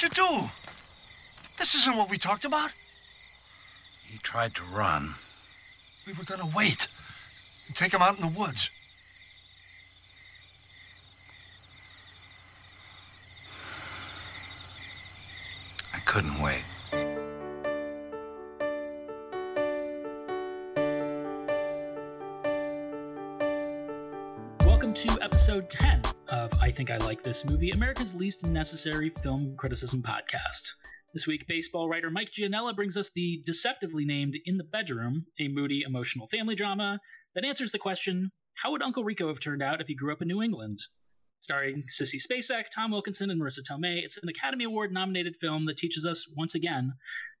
What'd you do? This isn't what we talked about. He tried to run. We were gonna wait and take him out in the woods. I couldn't wait. To episode 10 of I Think I Like This Movie, America's least necessary film criticism podcast. This week, baseball writer Mike Gianella brings us the deceptively named In the Bedroom, a moody, emotional family drama that answers the question how would Uncle Rico have turned out if he grew up in New England? Starring Sissy Spacek, Tom Wilkinson, and Marisa Tomei, it's an Academy Award nominated film that teaches us, once again,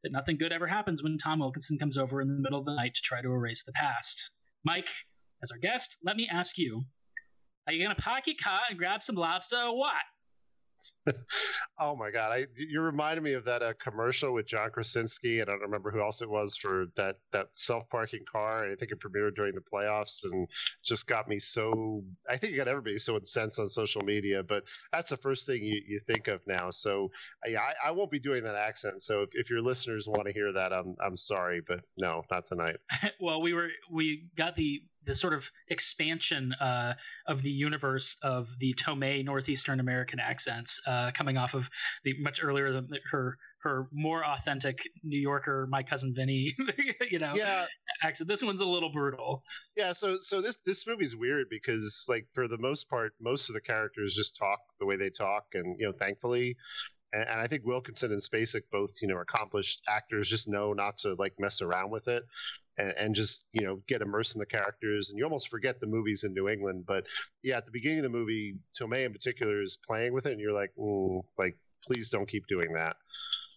that nothing good ever happens when Tom Wilkinson comes over in the middle of the night to try to erase the past. Mike, as our guest, let me ask you are you gonna park your car and grab some lobster or what? oh my god! I you reminded me of that uh, commercial with John Krasinski, and I don't remember who else it was for that that self parking car. I think it premiered during the playoffs, and just got me so. I think it got everybody so incensed on social media. But that's the first thing you, you think of now. So yeah, I, I won't be doing that accent. So if, if your listeners want to hear that, I'm I'm sorry, but no, not tonight. well, we were we got the the sort of expansion uh, of the universe of the Tomei Northeastern American accents uh, coming off of the much earlier than her her more authentic New Yorker, my cousin Vinny, you know, yeah. accent. This one's a little brutal. Yeah, so so this this movie's weird because like for the most part, most of the characters just talk the way they talk, and you know, thankfully, and, and, I think Wilkinson and Spacek both, you know, accomplished actors, just know not to like mess around with it. And, and, just you know get immersed in the characters, and you almost forget the movies in New England. But yeah, at the beginning of the movie, Tomei in particular is playing with it, and you're like, mm, like please don't keep doing that.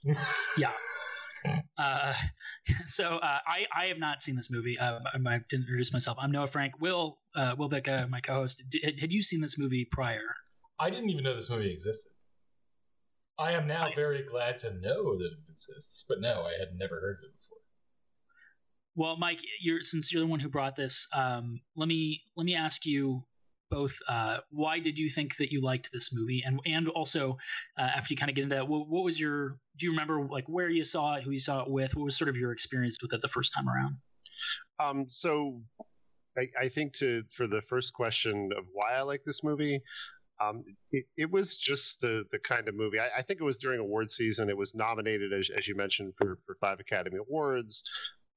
yeah. Uh, so uh, I I have not seen this movie. Uh, I, I didn't introduce myself. I'm Noah Frank. Will uh, Will Becca, my co-host, did, had you seen this movie prior? I didn't even know this movie existed. I am now I, very glad to know that it exists, but no, I had never heard of it before. Well, Mike, you're since you're the one who brought this, um, let me let me ask you both uh, why did you think that you liked this movie? And and also uh, after you kind of get into that what, what, was your do you remember like where you saw it who you saw it with? What was sort of your experience with it the first time around? Um, so I, I, think to for the first question of why I like this movie um, it, it, was just the the kind of movie. I, I, think it was during award season. It was nominated, as, as you mentioned, for, for five Academy Awards.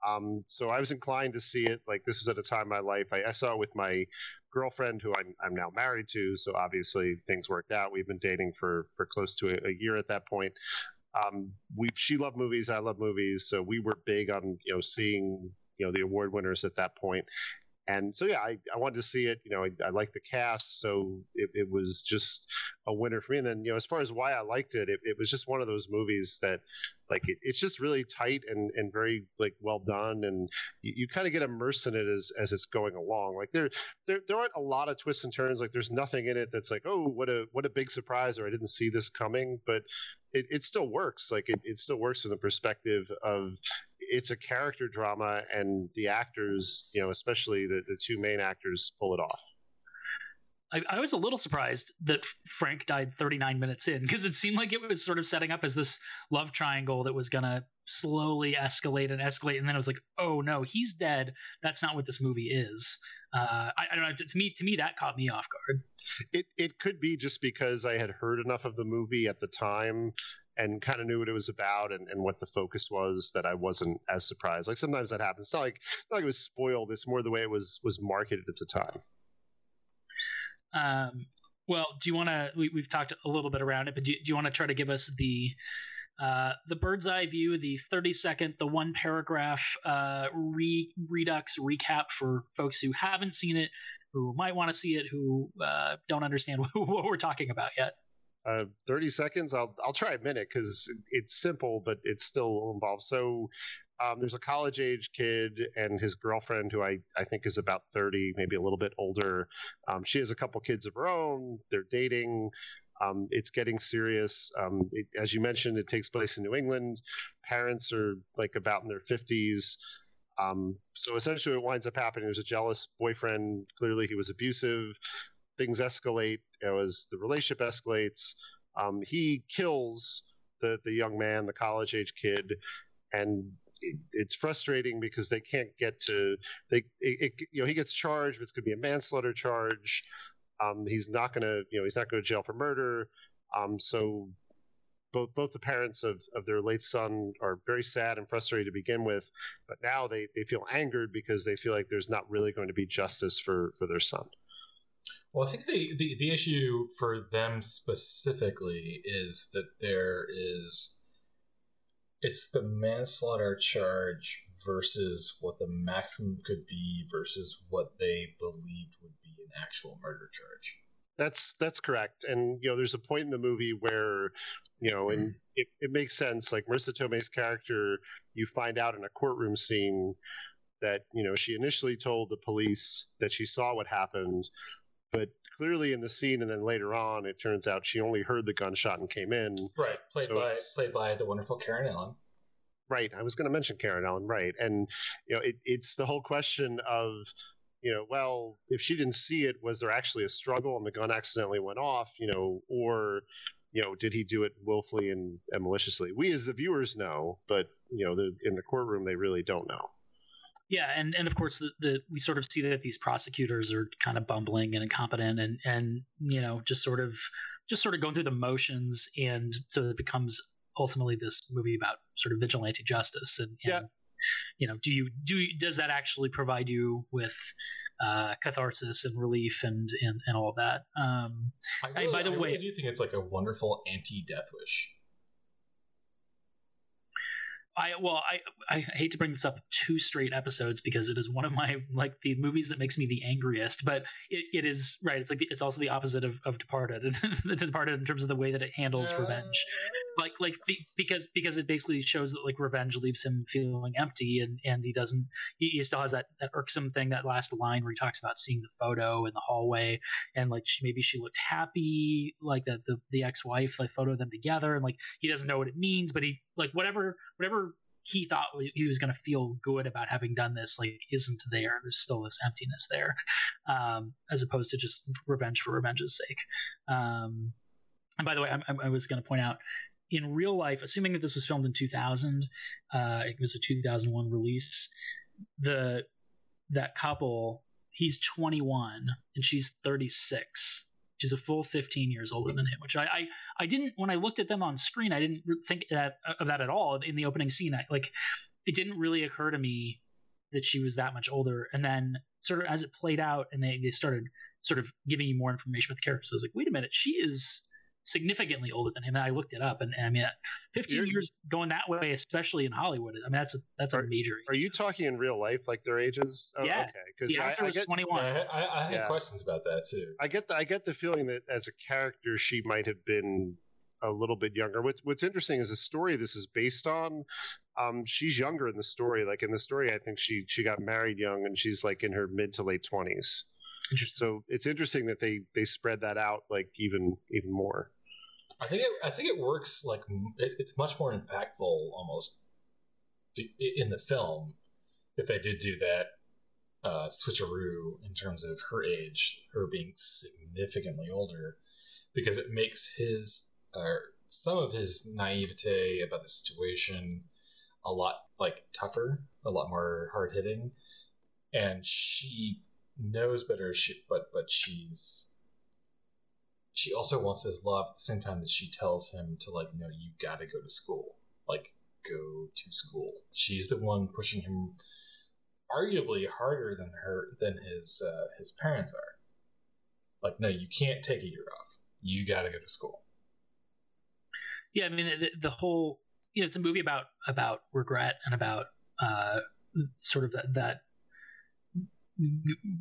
Um, so I was inclined to see it. Like this was at a time in my life. I, I saw it with my girlfriend, who I'm, I'm now married to. So obviously things worked out. We've been dating for for close to a, a year at that point. Um, we she loved movies. I love movies. So we were big on you know seeing you know the award winners at that point and so yeah, I, I wanted to see it. You know, I, I the cast, so it, it, was just a winner for me. And then you know, as far as why I liked it, it, it was just one of those movies that like it, it's just really tight and, and very like well done, and you, you kind of get immersed in it as as it's going along. Like there, there there aren't a lot of twists and turns. Like there's nothing in it that's like oh what a what a big surprise or I didn't see this coming. But it, it still works. Like it, it still works from the perspective of it's a character drama, and the actors, you know, especially the, the two main actors, pull it off. I, I, was a little surprised that Frank died 39 minutes in because it seemed like it was sort of setting up as this love triangle that was gonna slowly escalate and escalate, and then it was like, oh no, he's dead. That's not what this movie is. Uh, I, I, don't know. To, to, me, to me, that caught me off guard. It it could be just because I had heard enough of the movie at the time and kind of knew what it was about and, and what the focus was that I wasn't as surprised. Like sometimes that happens. It's not like not like it was spoiled. It's more the way it was was marketed at the time. Um, well, do you want to? We, have talked a little bit around it, but do, you want to try to give us the uh, the bird's eye view, the 30 second, the one paragraph uh, re- redux recap for folks who haven't seen it, who might want to see it, who uh, don't understand what, what we're talking about yet? Uh, 30 seconds. I'll I'll try a minute because it's simple, but it's still involved. So um, there's a college age kid and his girlfriend who I, I think is about 30, maybe a little bit older. Um, she has a couple kids of her own. They're dating. Um, it's getting serious. Um, it, as you mentioned, it takes place in New England. Parents are like about in their 50s. Um, so essentially, what winds up happening is a jealous boyfriend. Clearly, he was abusive. Things escalate. You know, as the relationship escalates, um, he kills the the young man, the college age kid, and it, it's frustrating because they can't get to they it, it, you know he gets charged, but it's going to be a manslaughter charge. Um, he's not going to you know he's not going to jail for murder. Um, so both both the parents of, of their late son are very sad and frustrated to begin with, but now they, they feel angered because they feel like there's not really going to be justice for, for their son. Well, I think the, the, the issue for them specifically is that there is it's the manslaughter charge versus what the maximum could be versus what they believed would be an actual murder charge. That's that's correct, and you know, there's a point in the movie where, you know, and mm-hmm. it, it makes sense. Like Marisa Tomei's character, you find out in a courtroom scene that you know she initially told the police that she saw what happened, but clearly in the scene and then later on, it turns out she only heard the gunshot and came in. Right, played so by played by the wonderful Karen Allen. Right, I was going to mention Karen Allen. Right, and you know, it, it's the whole question of you know, well, if she didn't see it, was there actually a struggle and the gun accidentally went off, you know, or, you know, did he do it willfully and, and maliciously? We as the viewers know, but, you know, the, in the courtroom, they really don't know. Yeah, and, and of course, the, the we sort of see that these prosecutors are kind of bumbling and incompetent, and and you know just sort of just sort of going through the motions, and so it becomes ultimately this movie about sort of vigilante justice and, and yeah you know, do you do you, does that actually provide you with uh, catharsis and relief and and, and all of that? Um, I really, I, by the I way, really do think it's like a wonderful anti-death wish. I well, I I hate to bring this up two straight episodes because it is one of my like the movies that makes me the angriest. But it, it is right. It's like the, it's also the opposite of, of Departed. the Departed in terms of the way that it handles revenge, like like because because it basically shows that like revenge leaves him feeling empty and and he doesn't he, he still has that that irksome thing that last line where he talks about seeing the photo in the hallway and like she, maybe she looked happy like the the, the ex wife like photo of them together and like he doesn't know what it means but he like whatever whatever he thought he was going to feel good about having done this like isn't there there's still this emptiness there um, as opposed to just revenge for revenge's sake. Um, and by the way i, I was going to point out in real life assuming that this was filmed in 2000 uh, it was a 2001 release the that couple he's 21 and she's 36 She's a full 15 years older than him, which I, I, I didn't when I looked at them on screen, I didn't think that of that at all in the opening scene. I, like, it didn't really occur to me that she was that much older. And then sort of as it played out, and they they started sort of giving you more information about the characters, I was like, wait a minute, she is significantly older than him. And I looked it up, and, and I mean, 15 You're, years going that way, especially in Hollywood. I mean, that's a that's are, a major. Are you talking in real life, like their ages? Oh, yeah. Okay. Because the actor I, was 21. Yeah, I, I, had yeah. questions about that too. I get the I get the feeling that as a character, she might have been a little bit younger. What's What's interesting is the story this is based on. Um, she's younger in the story. Like in the story, I think she she got married young, and she's like in her mid to late twenties. So it's interesting that they they spread that out like even even more. I think it, I think it works like it's much more impactful almost in the film if they did do that uh, switcheroo in terms of her age, her being significantly older, because it makes his or some of his naivete about the situation a lot like tougher, a lot more hard hitting, and she knows better. She but but she's she also wants his love at the same time that she tells him to like, no, you gotta go to school. Like, go to school. She's the one pushing him arguably harder than her than his uh, his parents are. Like, no, you can't take a year off. You gotta go to school. Yeah, I mean the, the whole you know it's a movie about about regret and about uh, sort of that, that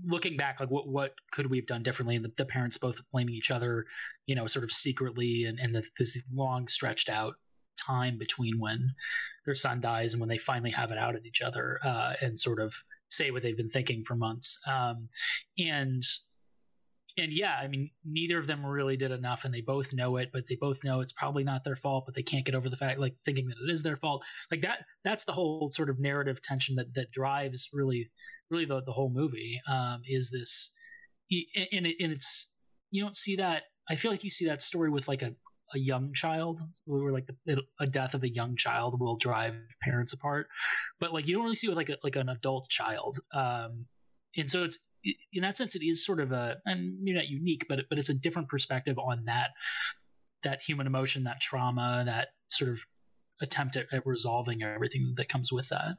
looking back, like what what could we have done differently? And the, the parents both blaming each other, you know, sort of secretly, and, and the, this long stretched out time between when their son dies and when they finally have it out at each other, uh, and sort of say what they've been thinking for months. Um, and and yeah, I mean, neither of them really did enough, and they both know it, but they both know it's probably not their fault, but they can't get over the fact, like thinking that it is their fault. Like that, that's the whole sort of narrative tension that that drives really really the, the whole movie um, is this and, it, and it's you don't see that i feel like you see that story with like a a young child. We were like the, a death of a young child will drive parents apart, but like you don't really see it with like a, like an adult child. Um, and so it's in that sense it is sort of a and maybe not unique, but but it's a different perspective on that that human emotion, that trauma, that sort of attempt at, at resolving everything that comes with that.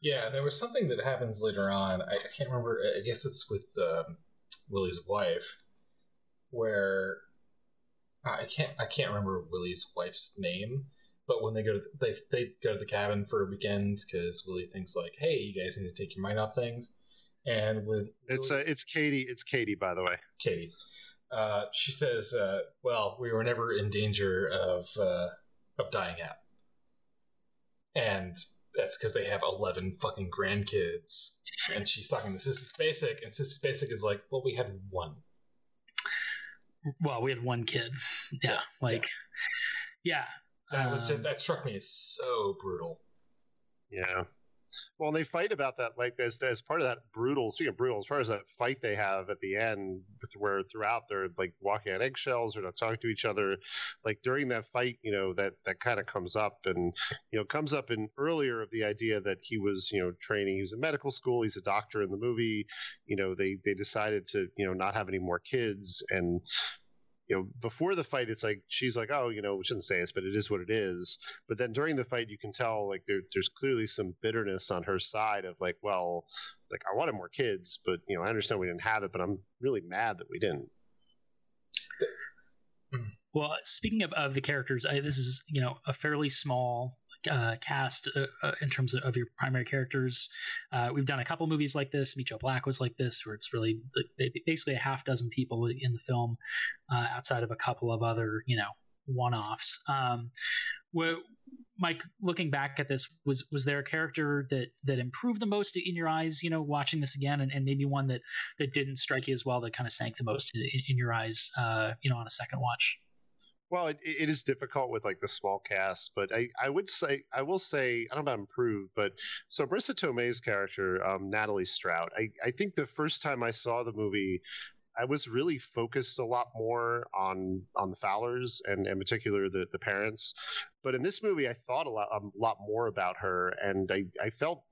Yeah, there was something that happens later on. I, I can't remember. I guess it's with um, Willie's wife, where I can't I can't remember Willie's wife's name. But when they go to the, they they go to the cabin for a weekend because Willie thinks like, hey, you guys need to take your mind off things. And when it's uh, it's Katie, it's Katie, by the way. Katie, uh, she says, uh, "Well, we were never in danger of uh, of dying out." and that's because they have 11 fucking grandkids. And she's talking to Sissy Spacek, and Sissy Spacek is like well we had one. Well we had one kid. Yeah, yeah. like yeah, yeah. that was just um, that struck me as so brutal. Yeah well, they fight about that like as as part of that brutal. Speaking of brutal, as far as that fight they have at the end, where throughout they're like walking on eggshells or not talking to each other. Like during that fight, you know that that kind of comes up, and you know comes up in earlier of the idea that he was you know training. He was in medical school. He's a doctor in the movie. You know they they decided to you know not have any more kids and you know, before the fight, it's like she's like, oh, you know, we shouldn't say this, but it is what it is. But then during the fight, you can tell like there, there's clearly some bitterness on her side of like, well, like I wanted more kids, but you know, I understand we didn't have it, but I'm really mad that we didn't. Well, speaking of, of the characters, I, this is you know a fairly small uh, cast uh, uh, in terms of, of, your primary characters. Uh, we've done a couple movies like this. Joe Black was like this, where it's really basically a half dozen people in the film, uh, outside of a couple of other you know one-offs. Um, Mike, looking back at this, was was there a character that that improved the most in your eyes? You know, watching this again, and, and maybe one that that didn't strike you as well, that kind of sank the most in, in your eyes, uh, you know, on a second watch. Well, it, it is difficult with like the small cast, but I, I would say I will say I don't know about improved, but so Marisa Tomei's character, um, Natalie Strout, I, I think the first time I saw the movie, I was really focused a lot more on on the Fowlers and in particular the the parents. But in this movie, I thought a lot a lot more about her, and I I felt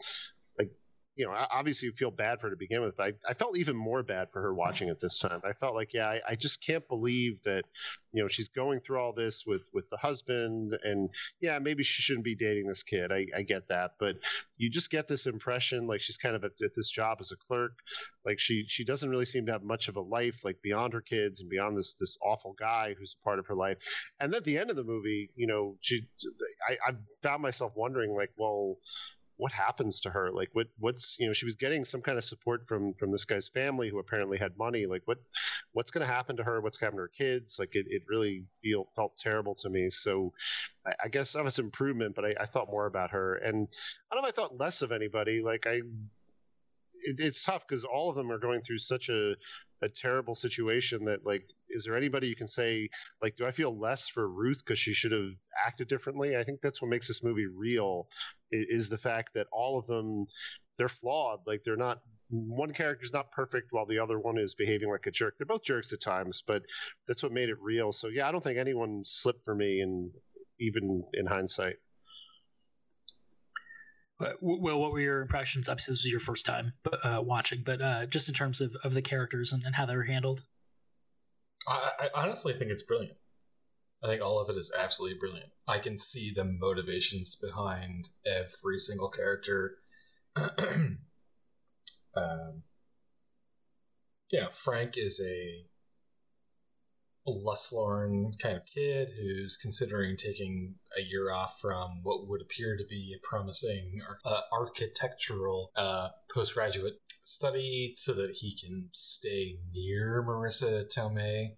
you know, obviously you feel bad for her to begin with, but I, I, felt even more bad for her watching it this time. I felt like, yeah, I, I, just can't believe that, you know, she's going through all this with with the husband, and yeah, maybe she shouldn't be dating this kid. I, I get that, but you just get this impression like she's kind of at, at, this job as a clerk, like she she doesn't really seem to have much of a life, like beyond her kids and beyond this this awful guy who's a part of her life. And at the end of the movie, you know, she, I, I found myself wondering, like, well what happens to her? Like what what's you know she was getting some kind of support from from this guy's family who apparently had money. Like what what's going to happen to her? What's going to happen to her kids? Like it, it really feel felt terrible to me. So I, I guess that was improvement, but I, I thought more about her, and I don't know. I thought less of anybody. Like I it, it's tough because all of them are going through such a a terrible situation that like is there anybody you can say like do i feel less for ruth because she should have acted differently? I think that's what makes this movie real is, the fact that all of them they're flawed. Like they're not one character's not perfect while the other one is behaving like a jerk. They're both jerks at times but that's what made it real. So yeah i don't think anyone slipped for me and even in hindsight but, well, what were your impressions? Obviously, this was your first time uh, watching, but uh, just in terms of, of the characters and, and how they were handled. I, I, honestly think it's brilliant. I think all of it is absolutely brilliant. I can see the motivations behind every single character. um, yeah, Frank is a less-lorn kind of kid who's considering taking a year off from what would appear to be a promising uh, architectural uh, postgraduate study so that he can stay near Marisa Tomei.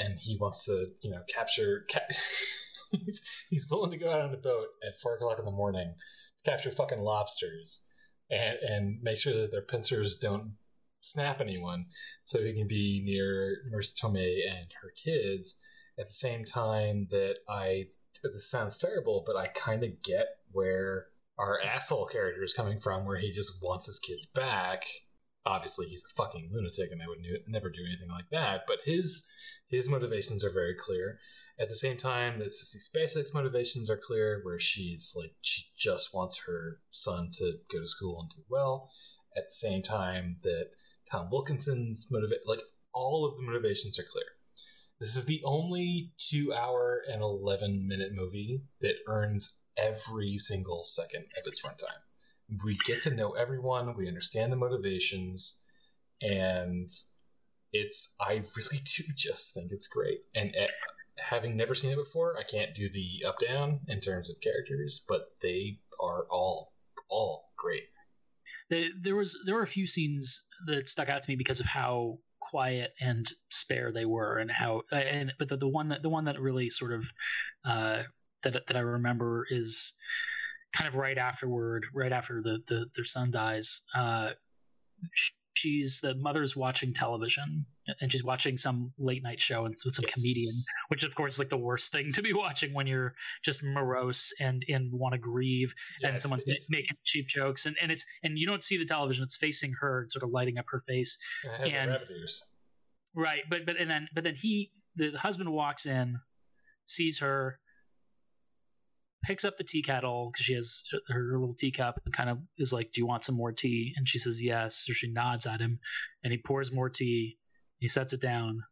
And he wants to, you know, capture. Ca- he's, he's willing to go out on a boat at four o'clock in the morning, capture fucking lobsters, and and make sure that their pincers don't snap anyone, so he can be near Nurse Tomei and her kids at the same time that I. This sounds terrible, but I kind of get where our asshole character is coming from, where he just wants his kids back. Obviously, he's a fucking lunatic, and I would never do anything like that. But his his motivations are very clear. At the same time, that Sissy Spacek's motivations are clear, where she's like she just wants her son to go to school and do well. At the same time, that Tom Wilkinson's motivate like all of the motivations are clear. This is the only two hour and eleven minute movie that earns every single second of its runtime. We get to know everyone, we understand the motivations, and it's I really do just think it's great. And uh, having never seen it before, I can't do the up down in terms of characters, but they are all all great. There was there were a few scenes that stuck out to me because of how quiet and spare they were, and how and but the, the one that the one that really sort of uh, that that I remember is kind of right afterward, right after the, the their son dies. Uh, she's the mother's watching television and she's watching some late night show and with some yes. comedian, which of course is like the worst thing to be watching when you're just morose and and want to grieve yes, and someone's making cheap jokes and, and it's and you don't see the television; it's facing her, sort of lighting up her face. and, Right, but but and then but then he the husband walks in, sees her, picks up the tea kettle because she has her little teacup and kind of is like, "Do you want some more tea?" And she says yes. So she nods at him, and he pours more tea. He sets it down,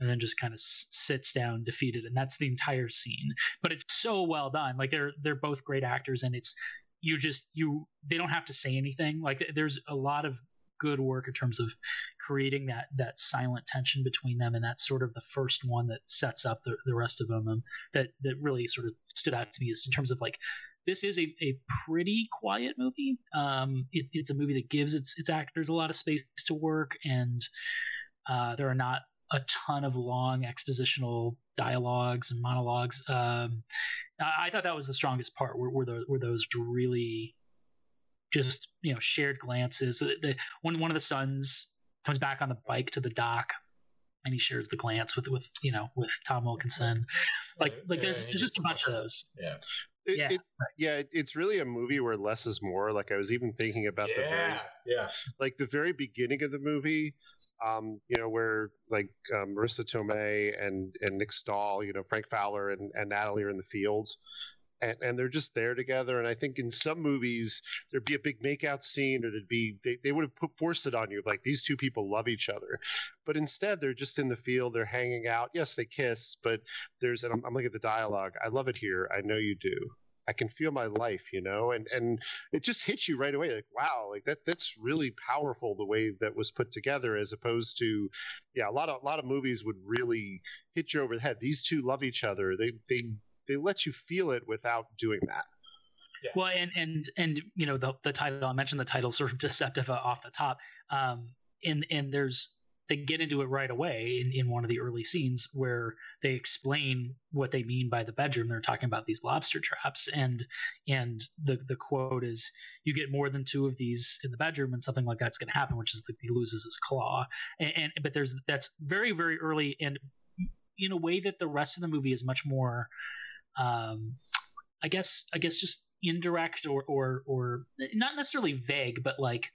and then just kind of sits down defeated, and that's the entire scene. But it's so well done. Like they're they're both great actors, and it's you just you they don't have to say anything. Like there's a lot of good work in terms of creating that that silent tension between them, and that's sort of the first one that sets up the, the rest of them. Um, that that really sort of stood out to me is in terms of like this is a, a pretty quiet movie. Um, it, it's a movie that gives its its actors a lot of space to work, and uh, there are not a ton of long expositional dialogues and monologues. Um, I, I, thought that was the strongest part. Were, were, the, were those really just you know shared glances. The, one one of the sons comes back on the bike to the dock, and he shares the glance with with you know with Tom Wilkinson. Like like there's, yeah, there's just a bunch of those. Yeah. It, yeah, it, yeah. It's really a movie where less is more. Like I was even thinking about yeah, the very, yeah, like the very beginning of the movie. Um, you know, where like um, Marisa Tomei and and Nick Stahl, you know, Frank Fowler and, and Natalie are in the fields, and, and they're just there together. And I think in some movies there'd be a big makeout scene, or there'd be they, they would have put forced it on you like these two people love each other, but instead they're just in the field, they're hanging out. Yes, they kiss, but there's and I'm, I'm looking at the dialogue. I love it here. I know you do. I can feel my life, you know, and and it just hits you right away, like wow, like that that's really powerful the way that was put together, as opposed to, yeah, a lot of a lot of movies would really hit you over the head. These two love each other. They they they let you feel it without doing that. Yeah. Well, and and and you know the the title I mentioned the title sort of deceptive off the top. Um, and and there's they get into it right away in, in one of the early scenes where they explain what they mean by the bedroom. They're talking about these lobster traps, and and the the quote is, "You get more than two of these in the bedroom, and something like that's going to happen, which is that he loses his claw." And, and but there's that's very very early, and in a way that the rest of the movie is much more um, I guess I guess just indirect or or or not necessarily vague, but like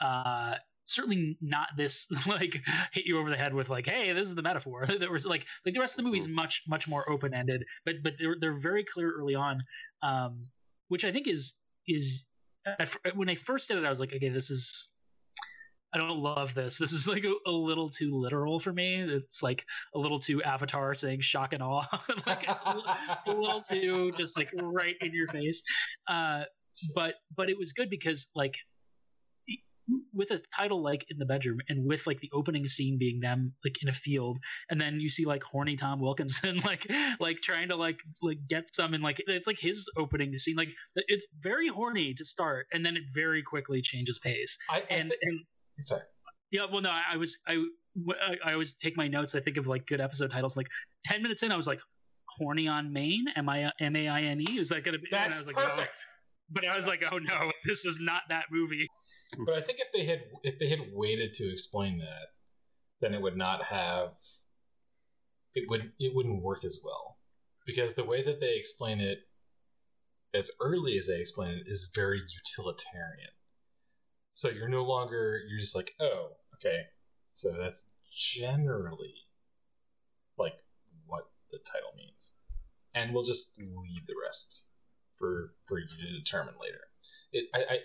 uh, certainly not this like hit you over the head with like, hey, this is the metaphor. there was like like the rest of the movie is much much more open ended, but but they're they're very clear early on, um, which I think is is when I first did it, I was like, okay, this is I don't love this. This is like a, a, little too literal for me. It's like a little too Avatar saying shock and awe. like it's a, little, a little too just like right in your face. Uh, but but it was good because like with a title like in the bedroom and with like the opening scene being them like in a field and then you see like horny tom wilkinson like like trying to like like get some and like it's like his opening scene like it's very horny to start and then it very quickly changes pace I, I and, th- and Sorry. Yeah, well, no, I, I was I, I always take my notes. I think of like good episode titles. Like ten minutes in, I was like, "Horny on Maine." M I M A I N E. Is that gonna be? That's I was like, perfect. But I was like, "Oh no, this is not that movie." But I think if they had if they had waited to explain that, then it would not have. It would it wouldn't work as well, because the way that they explain it, as early as they explain it, is very utilitarian so you're no longer you're just like, oh, okay. So that's generally like what the title means. and we'll just leave the rest for for you to determine later. It, I, I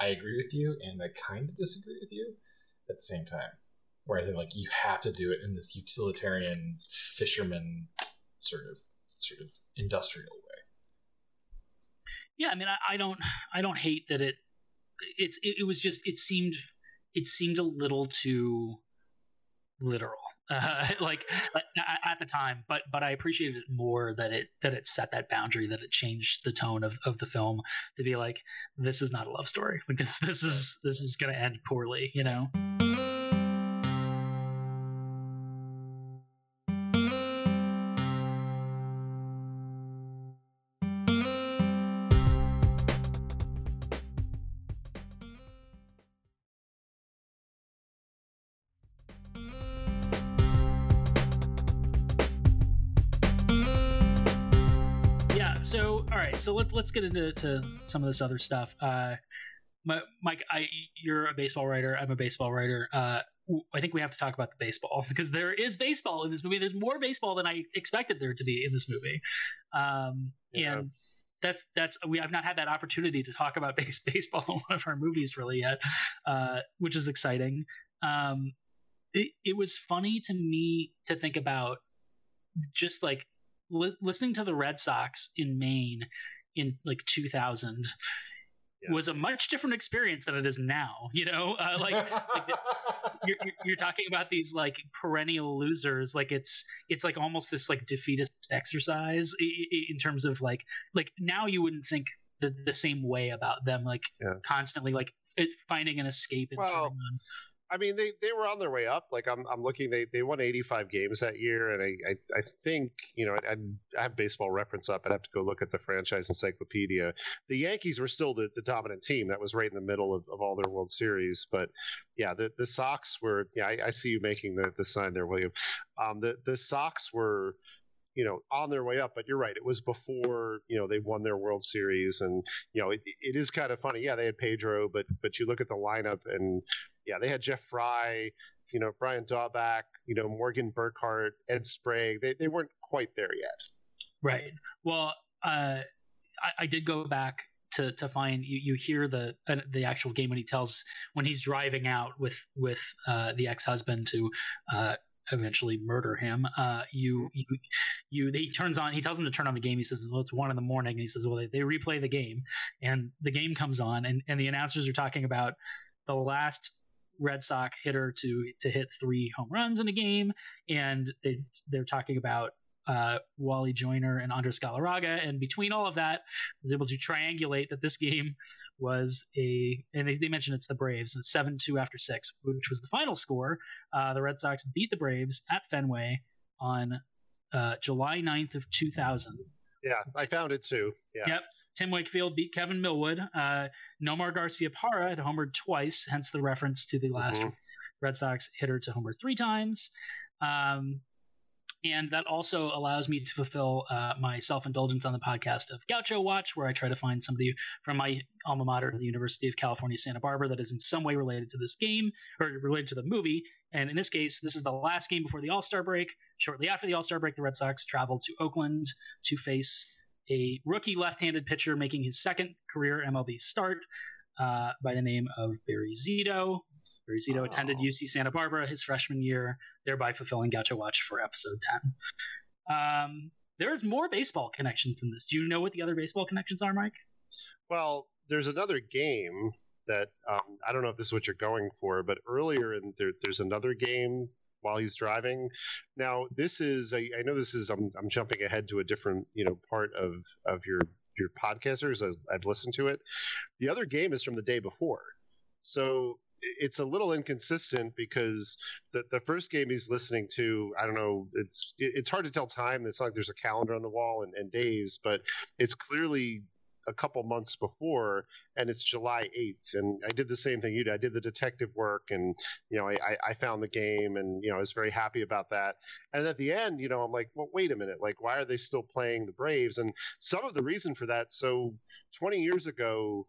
I agree with you, and I kind of disagree with you at the same time. Where I think like you have to do it in this utilitarian fisherman sort of sort of industrial way. Yeah, I mean, I, I don't, I don't hate that it. It's, it, it was just, it seemed, it seemed a little too literal, uh, like at the time. But, but I appreciated it more that it that it set that boundary, that it changed the tone of, of the film to be like, this is not a love story. Like this, this is this is to end poorly, you know. Let, let's get into to some of this other stuff. Uh, Mike, I, you're a baseball writer. I'm a baseball writer. Uh, I think we have to talk about the baseball because there is baseball in this movie. There's more baseball than I expected there to be in this movie, um, yeah. and that's that's we have not had that opportunity to talk about base, baseball in one of our movies really yet, uh, which is exciting. Um, it, it was funny to me to think about just like li- listening to the Red Sox in Maine in like 2000 yeah. was a much different experience than it is now. You know, uh, like, like you're, you're talking about these like perennial losers. Like it's it's like almost this like defeatist exercise in terms of like like now you wouldn't think the, the same way about them. Like yeah. constantly like finding an escape. well, I mean, they, they were on their way up. Like I'm I'm looking, they, they won 85 games that year, and I I, I think you know I, I have baseball reference up. I'd have to go look at the franchise encyclopedia. The Yankees were still the, the dominant team. That was right in the middle of, of all their World Series. But yeah, the the Sox were. Yeah, I, I see you making the, the sign there, William. Um, the the Sox were you know on their way up but you're right it was before you know they won their world series and you know it, it is kind of funny yeah they had pedro but but you look at the lineup and yeah, they had Jeff Frye, you know, Brian Daubach, you know, Morgan Burkhart, Ed Sprague. They, they weren't quite there yet. Right. Well, uh, I, I did go back to, to find you, you hear the uh, the actual game when he tells when he's driving out with with uh, the ex husband to uh, eventually murder him. Uh, you, you, you, he turns on, he tells him to turn on the game. He says, well, it's one in the morning. And he says, well, they, they replay the game and the game comes on and, and the announcers are talking about the last Red Sox hitter to to hit three home runs in a game, and they they're talking about uh, Wally Joyner and Andres Galarraga, and between all of that, was able to triangulate that this game was a, and they, they mentioned it's the Braves, it's seven two after six, which was the final score. Uh, the Red Sox beat the Braves at Fenway on uh, July 9th of 2000. Yeah, I found it too. Yeah. Yep. Tim Wakefield beat Kevin Millwood. Uh, Nomar Garciaparra had homered twice, hence the reference to the last mm-hmm. Red Sox hitter to homer three times. Um, and that also allows me to fulfill uh, my self-indulgence on the podcast of Gaucho Watch, where I try to find somebody from my alma mater, the University of California, Santa Barbara, that is in some way related to this game or related to the movie. And in this case, this is the last game before the All Star break. Shortly after the All Star break, the Red Sox travel to Oakland to face a rookie left-handed pitcher making his second career MLB start uh, by the name of Barry Zito. Barry oh. attended UC Santa Barbara his freshman year, thereby fulfilling Gaucho Watch for episode 10. Um, there's more baseball connections in this. Do you know what the other baseball connections are, Mike? Well, there's another game that um, I don't know if this is what you're going for, but earlier in there, there's another game while he's driving. Now, this is I, I know this is I'm, I'm jumping ahead to a different you know part of of your your podcasters as I've listened to it. The other game is from the day before, so it's a little inconsistent because the the first game he's listening to, I don't know, it's it's hard to tell time. It's not like there's a calendar on the wall and, and days, but it's clearly a couple months before, and it's July 8th. And I did the same thing you did. I did the detective work, and you know, I, I found the game, and you know, I was very happy about that. And at the end, you know, I'm like, well, wait a minute, like, why are they still playing the Braves? And some of the reason for that, so 20 years ago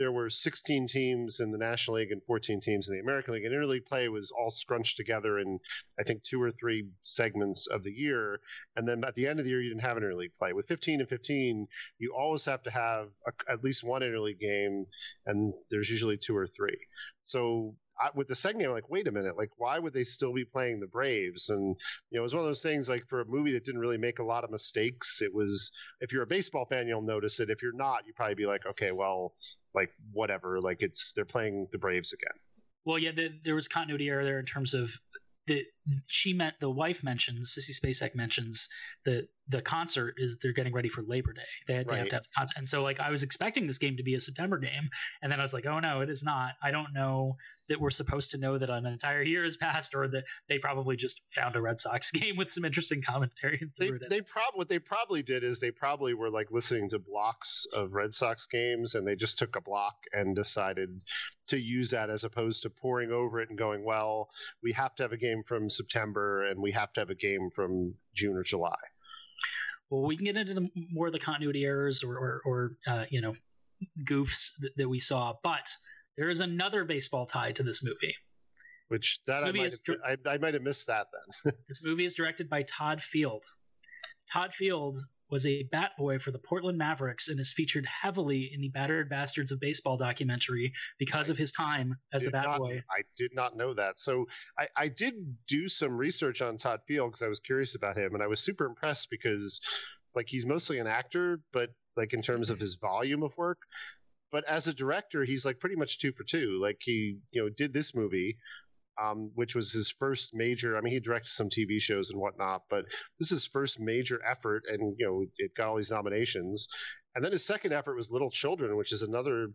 there were 16 teams in the National League and 14 teams in the American League, and interleague play was all scrunched together in I think two or three segments of the year, and then at the end of the year you didn't have interleague play. With 15 and 15, you always have to have a, at least one interleague game, and there's usually two or three. So I, with the second game, I'm like, wait a minute, like why would they still be playing the Braves? And you know, it was one of those things like for a movie that didn't really make a lot of mistakes. It was if you're a baseball fan, you'll notice it. If you're not, you probably be like, okay, well, like whatever, like it's they're playing the Braves again. Well, yeah, the, there was continuity error there in terms of the she meant the wife mentions Sissy Spacek mentions that the concert is they're getting ready for Labor Day. They, right. they have to have the concert, and so like I was expecting this game to be a September game, and then I was like, oh no, it is not. I don't know that we're supposed to know that an entire year has passed, or that they probably just found a Red Sox game with some interesting commentary. they they probably what they probably did is they probably were like listening to blocks of Red Sox games, and they just took a block and decided to use that as opposed to poring over it and going, well, we have to have a game from September and we have to have a game from June or July. Well, we can get into the, more of the continuity errors or, or, or uh, you know, goofs that, that, we saw, but there is another baseball tie to this movie. Which that I might, have, I, I might have missed that then. this movie is directed by Todd Field. Todd Field was a bat boy for the Portland Mavericks and is featured heavily in the Battered Bastards of Baseball documentary because of his time as a bat not, boy. I did not know that. So I, I did do some research on Todd Field because I was curious about him, and I was super impressed because like he's mostly an actor, but like in terms of his volume of work. But as a director, he's like pretty much two for two. Like he, you know, did this movie, um, which was his first major. I mean, he directed some TV shows and whatnot, but this is his first major effort, and you know, it got all these nominations. And then his second effort was Little Children, which is another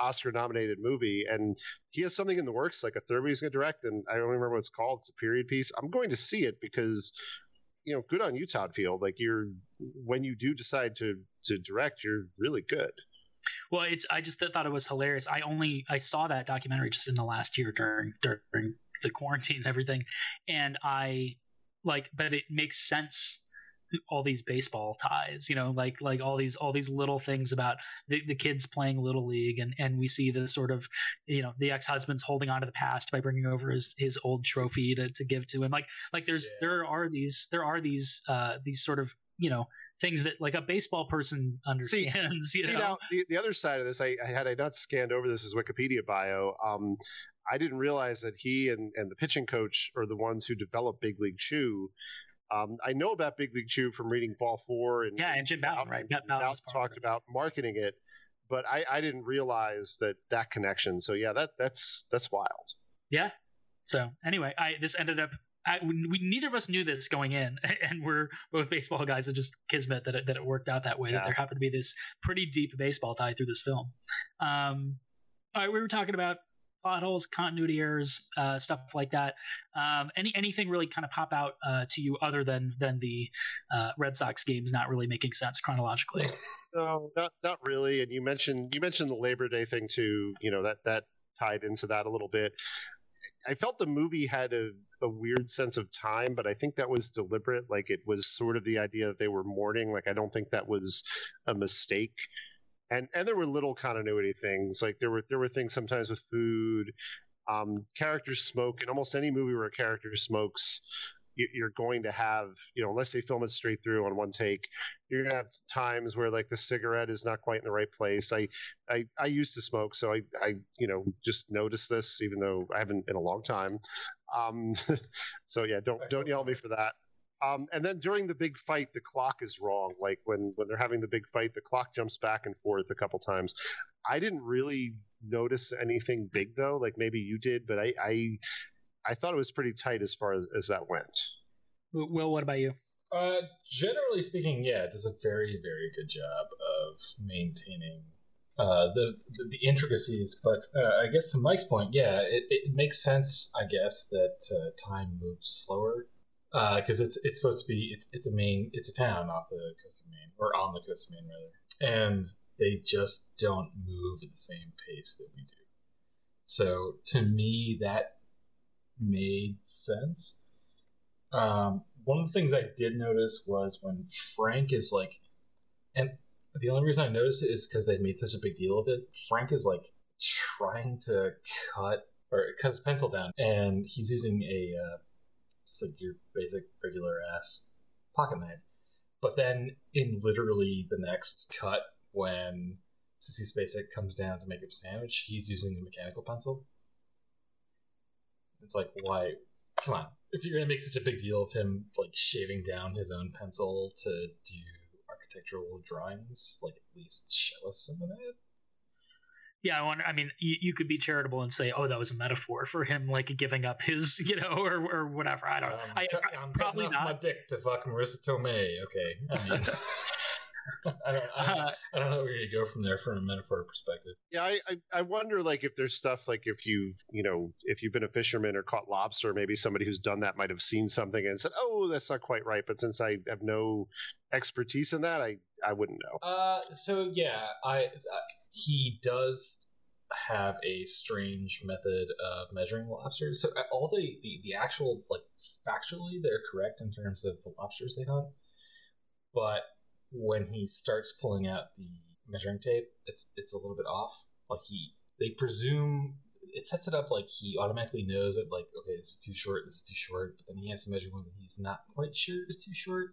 Oscar-nominated movie, and he has something in the works, like a third movie he's going to direct, and I don't remember what it's called. It's a period piece. I'm going to see it because you know, good on you, Todd Field. Like you're when you do decide to to direct, you're really good. Well, it's I just thought it was hilarious. I only I saw that documentary just in the last year during during the quarantine and everything, and I like, but it makes sense all these baseball ties you know like like all these all these little things about the, the kids playing little league and and we see the sort of you know the ex-husband's holding on to the past by bringing over his his old trophy to, to give to him like like there's yeah. there are these there are these uh these sort of you know things that like a baseball person understands. See, see now the, the other side of this, I, I, had I not scanned over this as Wikipedia bio, um, I didn't realize that he and, and the pitching coach are the ones who developed Big League Chew. Um, I know about Big League Chew from reading Ball Four and yeah, and Jim Bouton, right? Jim Bouton talked about marketing it, but I, I didn't realize that that connection. So yeah, that that's that's wild. Yeah. So anyway, I this ended up I, we, neither of us knew this going in, and we're both baseball guys. It just kismet that it, that it worked out that way. Yeah. That there happened to be this pretty deep baseball tie through this film. Um, all right, we were talking about plot holes, continuity errors, uh, stuff like that. Um, any anything really kind of pop out uh, to you other than than the uh, Red Sox games not really making sense chronologically? No, not not really. And you mentioned you mentioned the Labor Day thing too. You know that that tied into that a little bit. I felt the movie had a, a weird sense of time, but I think that was deliberate. Like it was sort of the idea that they were mourning. Like I don't think that was a mistake. And and there were little continuity things. Like there were there were things sometimes with food. Um, characters smoke in almost any movie where a character smokes you're going to have, you know, unless they film it straight through on one take, you're gonna have times where like the cigarette is not quite in the right place. I, I, I used to smoke, so I, I, you know, just noticed this, even though I haven't in a long time. Um, so yeah, don't don't yell at me for that. Um, and then during the big fight, the clock is wrong. Like when when they're having the big fight, the clock jumps back and forth a couple times. I didn't really notice anything big though. Like maybe you did, but I, I I thought it was pretty tight as far as, as that went. Will, what about you? Uh, generally speaking, yeah, it does a very, very good job of maintaining uh, the, the, the intricacies. But uh, I guess to Mike's point, yeah, it, it makes sense. I guess that uh, time moves slower because uh, it's it's supposed to be it's it's a main it's a town off the coast of Maine or on the coast of Maine rather, and they just don't move at the same pace that we do. So to me, that made sense. Um, one of the things I did notice was when Frank is like, and the only reason I noticed it is because they made such a big deal of it. Frank is like trying to cut or cut his pencil down, and he's using a uh, just like your basic regular ass pocket knife. But then in literally the next cut, when Sissy Spacek comes down to make a sandwich, he's using a mechanical pencil. It's like, why? Come on. If you're gonna make such a big deal of him like shaving down his own pencil to do architectural drawings, like at least show us some of that. Yeah, I wonder. I mean, you, you could be charitable and say, "Oh, that was a metaphor for him, like giving up his, you know, or, or whatever." I don't. Um, I, I'm probably not. my dick to fuck Marisa Tomei. Okay, I mean, I don't, I don't, Uh, I don't know where you go from there from a metaphor perspective. Yeah, I, I, I wonder like if there's stuff like if you've you know if you've been a fisherman or caught lobster, maybe somebody who's done that might have seen something and said, "Oh, that's not quite right." But since I have no expertise in that, I I wouldn't know. Uh, so yeah, I uh, he does have a strange method of measuring lobsters. So uh, all the, the the actual like factually they're correct in terms of the lobsters they hunt, but when he starts pulling out the measuring tape, it's it's a little bit off. Like he they presume it sets it up like he automatically knows that like okay is too short this is too short but then he has to measure one that he's not quite sure is too short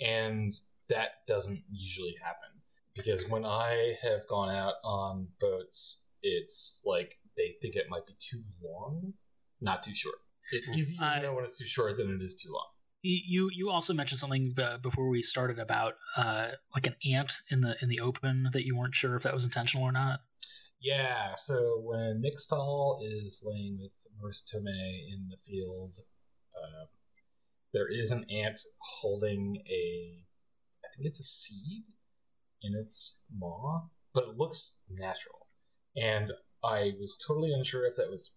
and that doesn't usually happen because when I have gone out on boats, it's like they think it might be too long, not too short. It's hmm. easier to know when it's too short than it is too long. You you also mentioned something before we started about uh, like an ant in the in the open that you weren't sure if that was intentional or not. Yeah, so when Nick is laying with Marisa Tomei in the field, uh, there is an ant holding a, I think it's a seed in its maw, but it looks natural. And I was totally unsure if that was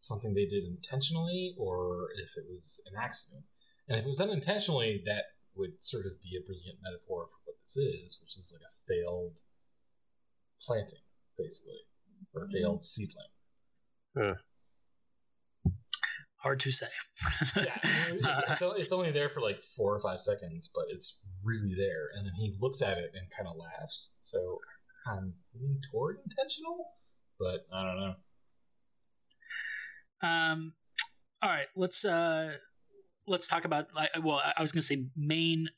something they did intentionally or if it was an accident. And if it was unintentionally, that would sort of be a brilliant metaphor for what this is, which is like a failed planting, basically, or a hmm. failed seedling. Hard to say. Yeah, it's, it's, it's only there for like four or five seconds, but it's really there. And then he looks at it and kind of laughs. So I'm leaning toward intentional, but I don't know. Um, all right, let's uh, let's talk about. I- Well, I- was gonna say Maine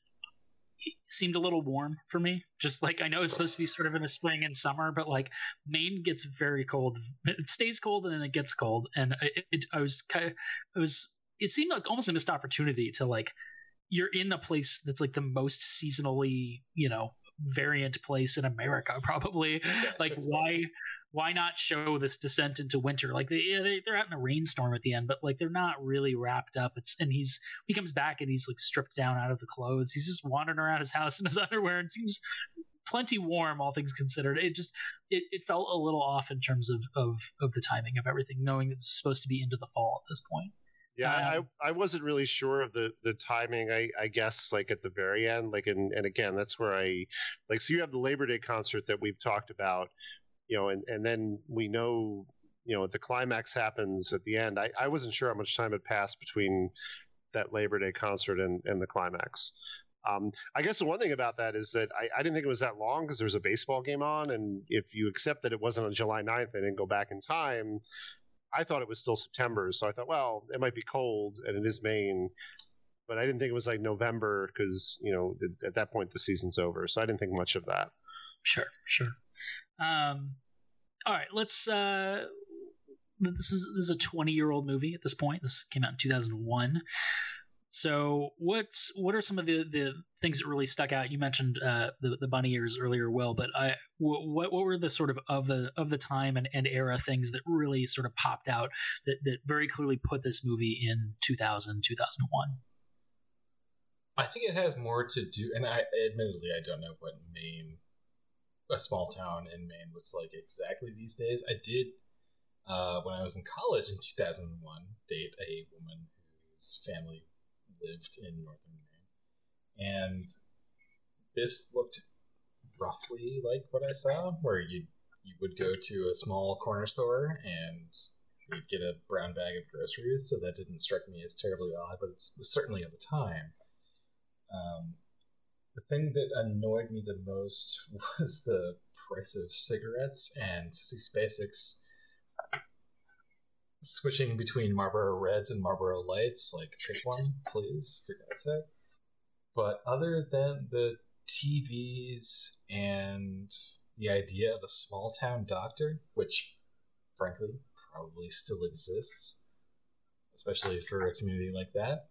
seemed a little warm for me. Just like I know it's supposed to be sort of in the spring and summer, but like Maine gets very cold. It stays cold and then it gets cold, and it, it I was kind of it was it seemed like almost a missed opportunity to like you're in a place that's like the most seasonally you know variant place in America probably Yeah, like why why not show this descent into winter like they, they they're out in a rainstorm at the end but like they're not really wrapped up it's and he's he comes back and he's like stripped down out of the clothes he's just wandering around his house in his underwear and seems plenty warm all things considered it just it, it felt a little off in terms of of of the timing of everything knowing that it's supposed to be into the fall at this point Yeah, Um, I, I wasn't really sure of the the timing. I, I guess like at the very end, like and and again, that's where I like. So you have the Labor Day concert that we've talked about, you know, and and then we know, you know, the climax happens at the end. I, I wasn't sure how much time had passed between that Labor Day concert and and the climax. Um, I guess the one thing about that is that I, I didn't think it was that long because there was a baseball game on, and if you accept that it wasn't on July 9th and then go back in time, I thought it was still September, so I thought, well, it might be cold, and it is Maine, but I didn't think it was like November because you know th- at that point the season's over, so I didn't think much of that. Sure, sure. Um, all right, let's. Uh, this is this is a 20 year old movie at this point. This came out in 2001. So what's what are some of the, the things that really stuck out? You mentioned uh, the the bunny ears earlier, Will, but I what what were the sort of of the of the time and, and era things that really sort of popped out that, that very clearly put this movie in 2000 2001? I think it has more to do, and I admittedly I don't know what Maine, a small town in Maine, looks like exactly these days. I did uh, when I was in college in 2001 date a woman whose family lived in northern Maine, and this looked roughly like what I saw, where you you would go to a small corner store and you'd get a brown bag of groceries. So that didn't strike me as terribly odd, but it was certainly at the time. Um, the thing that annoyed me the most was the price of cigarettes and Sissy Spacek's switching between Marlboro Reds and Marlboro Lights. Like, pick one, please, for God's sake. But other than the TVs and the idea of a small town doctor, which frankly probably still exists, especially for a community like that,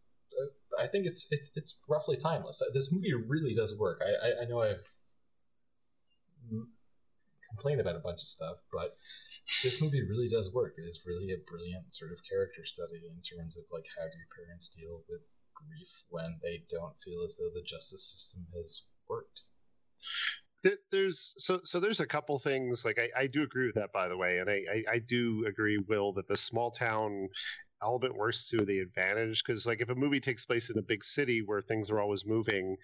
I think it's it's it's roughly timeless. Uh, this movie really does work. I I, I know I've complained about a bunch of stuff, but this movie really does work. It is really a brilliant sort of character study in terms of like how do parents deal with grief when they don't feel as though the justice system has worked. There's so so there's a couple things like I, I do agree with that by the way, and I, I, I do agree, Will, that the small town element worse to the advantage because like if a movie takes place in a big city where things are always moving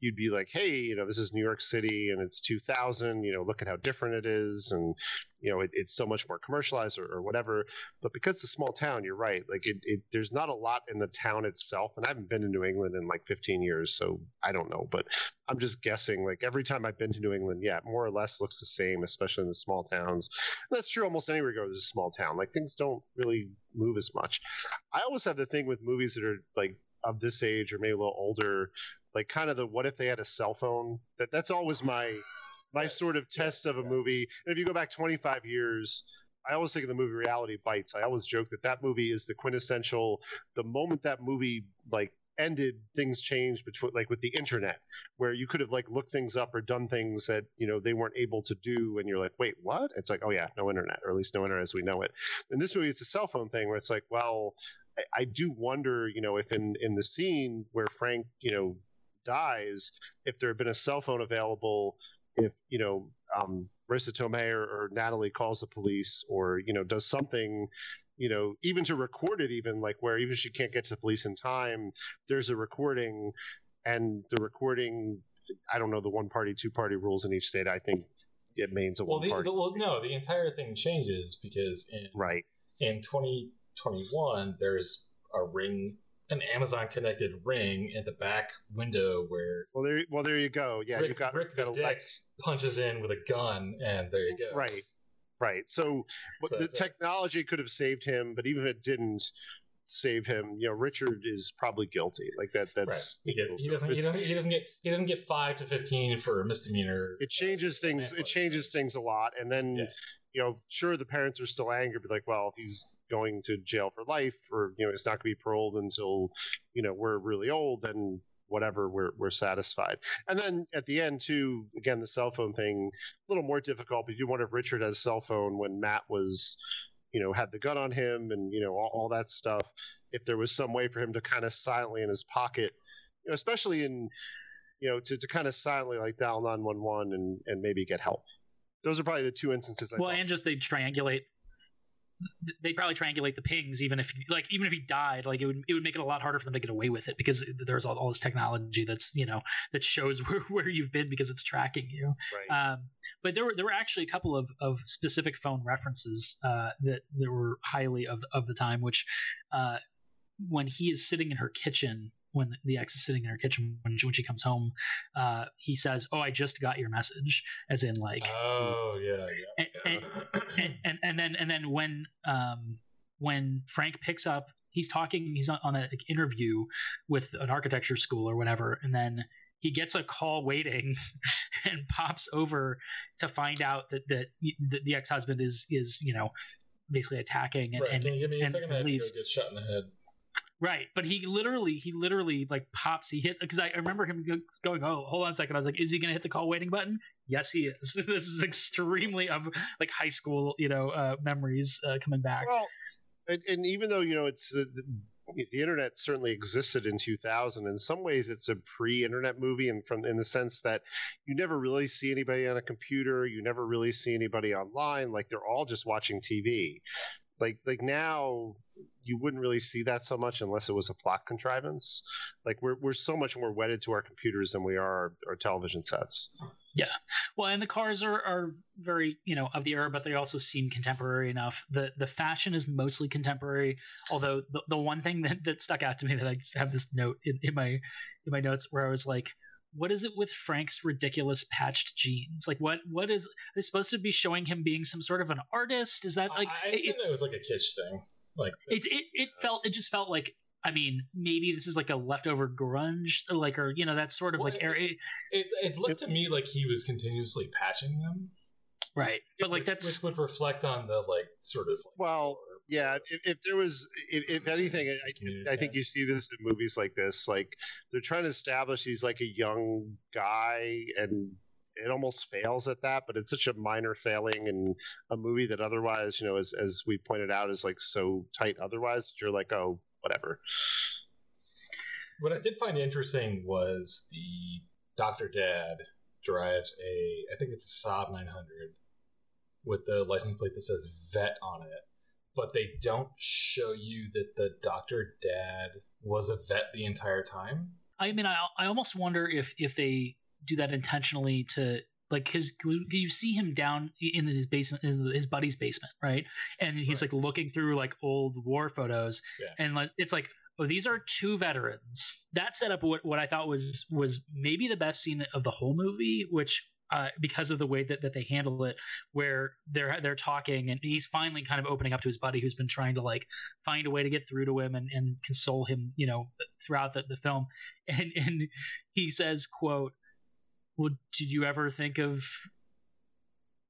you'd be like, hey, you know, this is New York City and it's 2000, you know, look at how different it is. And, you know, it, it's so much more commercialized or, or, whatever. But because it's a small town, you're right. Like, it, it, there's not a lot in the town itself. And I haven't been to New England in like 15 years, so I don't know. But I'm just guessing. Like, every time I've been to New England, yeah, more or less looks the same, especially in the small towns. And that's true almost anywhere you go to a small town. Like, things don't really move as much. I always have the thing with movies that are like of this age or maybe a little older like kind of the what if they had a cell phone? That that's always my my sort of test of a movie. And if you go back 25 years i always think of the movie reality bites. I always joke that that movie is the quintessential the moment that movie like ended things changed between like with the internet where you could have like looked things up or done things that you know they weren't able to do and you're like wait what? It's like oh yeah no internet or at least no internet as we know it. In this movie it's a cell phone thing where it's like well I, I do wonder you know if in in the scene where frank you know dies, if there had been a cell phone available, if you know um, Marisa Tomei or, or Natalie calls the police, or you know does something, you know, even to record it, even like where even if she can't get to the police in time, there's a recording, and the recording, I don't know the one party, two party rules in each state. I think it means a well, one the, party. The, well, no, the entire thing changes because in right in 2021 there's a ring an Amazon connected ring in the back window where well there well there you go. Yeah Rick, you got Rick the Dick punches in with a gun and there you go. Right right. So, So the that's it. technology could have saved him but even if it didn't save him you know Richard is probably guilty. Like that right. That's he, gets, he doesn't he doesn't he doesn't get he doesn't get five to fifteen for a misdemeanor it changes uh, things it changes things a lot and then Yeah. You know sure the parents are still angry but like well he's going to jail for life or you know it's not going to be paroled until you know we're really old then whatever we're we're satisfied. And then at the end too again the cell phone thing a little more difficult but you wonder if richard had a cell phone when matt was you know had the gun on him and you know all, all that stuff if there was some way for him to kind of silently in his pocket you know especially in you know to, to kind of silently like dial 911 and and maybe get help those are probably the two instances I think. well, thought- and just they triangulate. They probably triangulate the pings, even if like even if he died, like it would it would make it a lot harder for them to get away with it because there's all, all this technology that's you know that shows where, where you've been because it's tracking you. right Um, but there were there were actually a couple of, of specific phone references uh, that that were highly of of the time. Which uh, when he is sitting in her kitchen, when the ex is sitting in her kitchen when she, when she comes home, uh, he says, "Oh, I just got your message," as in like. oh yeah yeah and, and, and and then and then when um when Frank picks up he's talking he's on, on an interview with an architecture school or whatever and then he gets a call waiting and pops over to find out that that the, the ex-husband is is you know basically attacking and, right and can you give me a and second I have to leaves. get shot in the head Right, but he literally, he literally like pops. He hit because I remember him going, "Oh, hold on a second. I was like, "Is he gonna hit the call waiting button?" Yes, he is. this is extremely of like high school, you know, uh, memories uh, coming back. Well, and, and even though you know it's the, the, the internet certainly existed in 2000, in some ways it's a pre-internet movie, and from in the sense that you never really see anybody on a computer, you never really see anybody online. Like they're all just watching TV. Like like now you wouldn't really see that so much unless it was a plot contrivance. Like we're we're so much more wedded to our computers than we are our, our television sets. Yeah, well, and the cars are, are very, you know, of the era, but they also seem contemporary enough. The the fashion is mostly contemporary, although the, the one thing that, that stuck out to me that I just have this note in, in my in my notes where I was like, what is it with Frank's ridiculous patched jeans? Like what what is they supposed to be showing him being some sort of an artist? Is that like I, I assume it, was like a kitsch thing. Like it, it, it uh, felt it just felt like I mean, maybe this is like a leftover grunge, like, or you know, that sort of Well, like, it- area, It, it looked to me like he was continuously patching them, right? But like which, that's which would reflect on the like sort of like, Well, yeah. If, if there was, if, if anything, I, I think you see this in movies like this. Like they're trying to establish he's like a young guy, and it almost fails at that. But it's such a minor failing in a movie that otherwise, you know, as as we pointed out, is like so tight. Otherwise, that you're like, oh, whatever. What I did find interesting was the Doctor Dad drives a, I think it's a Saab 900 with the license plate that says vet on it, but they don't show you that the Doctor Dad was a vet the entire time. I mean, I I almost wonder if if they do that intentionally to like because you see him down in his basement, in his buddy's basement, right? And he's like looking through like old war photos, Yeah. and like it's like. Oh, these are two veterans. That set up what, what I thought was was maybe the best scene of the whole movie, which uh, because of the way that, that they handle it, where they're they're talking and he's finally kind of opening up to his buddy who's been trying to like find a way to get through to him and, and console him, you know, throughout the, the film. And and he says, quote, Well, did you ever think of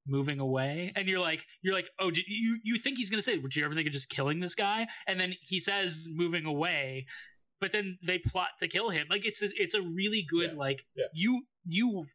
moving away? And you're like you're like, Oh, you you think he's gonna say, Would you ever think of just killing this guy? And then he says moving away, but then they plot to kill him. Like it's a, it's a really good Yeah. like Yeah. you you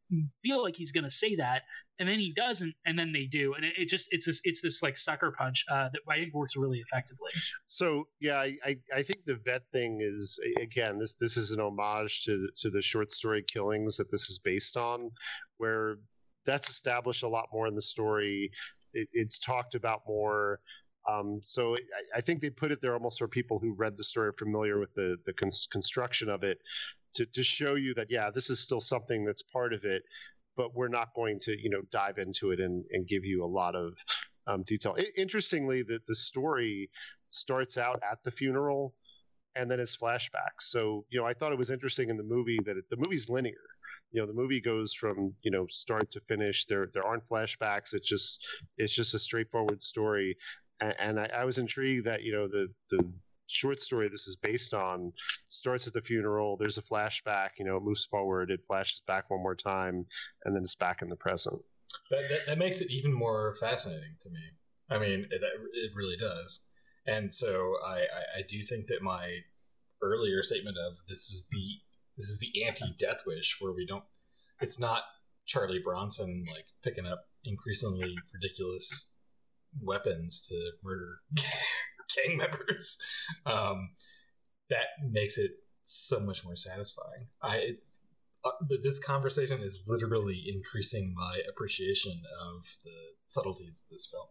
feel like he's gonna say that, and then he doesn't, and then they do, and it, it just it's this it's this like sucker punch uh, that I think works really effectively. So yeah, I, I, I think the vet thing is again this this is an homage to to the short story killings that this is based on, where that's established a lot more in the story. It, it's talked about more. Um, so I, I think they put it there almost for people who read the story are familiar with the the cons- construction of it, to to show you that yeah, this is still something that's part of it, but we're not going to you know dive into it and, and give you a lot of um, detail. I, interestingly, the the story starts out at the funeral and then it's flashbacks. So, you know, I thought it was interesting in the movie that it, the movie's linear. You know, the movie goes from, you know, start to finish. There there aren't flashbacks. It's just it's just a straightforward story. And, and I, I was intrigued that, you know, the the short story this is based on starts at the funeral. There's a flashback, you know, it moves forward, it flashes back one more time, and then it's back in the present. That, that, that makes it even more fascinating to me. I mean, it, it really does. And so I, I, I do think that my earlier statement of this is the this is the anti Death Wish, where we don't, it's not Charlie Bronson like picking up increasingly ridiculous weapons to murder gang members. Um, that makes it so much more satisfying. I uh, this conversation is literally increasing my appreciation of the subtleties of this film.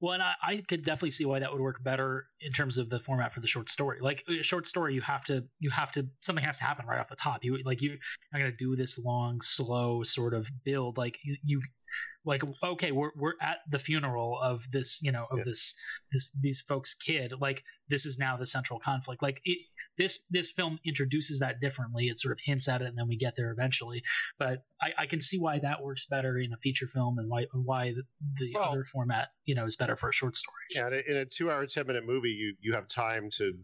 Well, and I, I could definitely see why that would work better in terms of the format for the short story. Like a short story, you have to you have to something has to happen right off the top. You like you are not gonna do this long, slow sort of build. Like you, you like okay, we're we're at the funeral of this you know of Yeah. this this these folks' kid. Like this is now the central conflict. Like it this this film introduces that differently. It sort of hints at it, and then we get there eventually. But I, I can see why that works better in a feature film, and why why the, the Well- other format you know is better for a short story. Yeah, in a, two-hour, ten-minute movie, you you have time to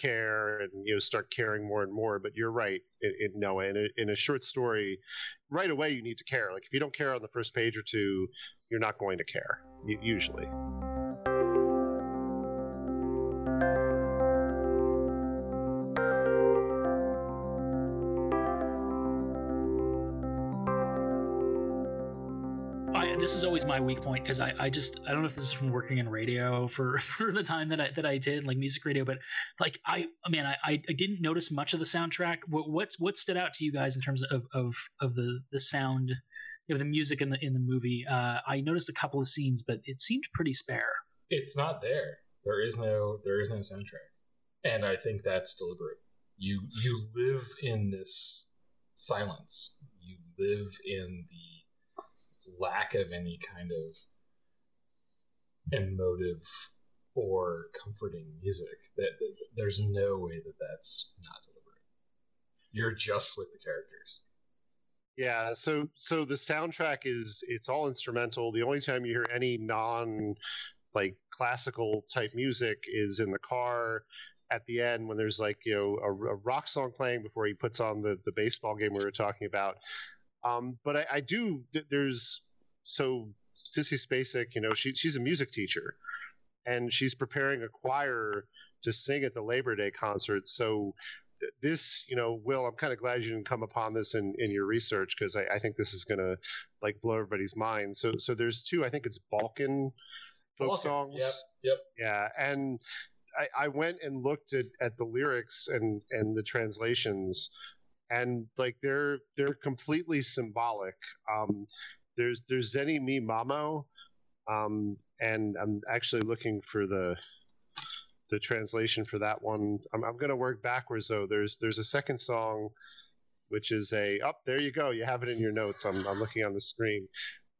care and you know start caring more and more. But you're right, in, in Noah. In a, in a short story, right away you need to care. Like if you don't care on the first page or two, you're not going to care usually. This is always my weak point because I, I just I don't know if this is from working in radio for, for the time that I that I did like music radio, but like I man I, I I didn't notice much of the soundtrack. What what's what stood out to you guys in terms of of, of the the sound of the music in the in the movie? Uh, I noticed a couple of scenes, but it seemed pretty spare. It's not there. There is no there is no soundtrack, and I think that's deliberate. You you live in this silence. You live in the lack of any kind of emotive or comforting music. That, that there's no way that that's not deliberate. You're just with the characters. Yeah, so so the soundtrack is it's all instrumental. The only time you hear any non like classical type music is in the car at the end when there's like you know a, a rock song playing before he puts on the the baseball game we were talking about. Um, but I, I do there's so Sissy Spacek, you know, she she's a music teacher, and she's preparing a choir to sing at the Labor Day concert. So this, you know, Will, I'm kind of glad you didn't come upon this in, in your research because I, I, think this is going to like blow everybody's mind. So, so there's two. I think it's Balkan folk Balkans, songs. Yep. Yep. Yeah, and I, I went and looked at, at the lyrics and and the translations, and like they're they're completely symbolic. Um, there's there's Zeni Mi Mamo, um, and I'm actually looking for the the translation for that one. I'm, I'm going to work backwards though. There's there's a second song, which is a up. Oh, there you go. You have it in your notes. I'm, I'm looking on the screen.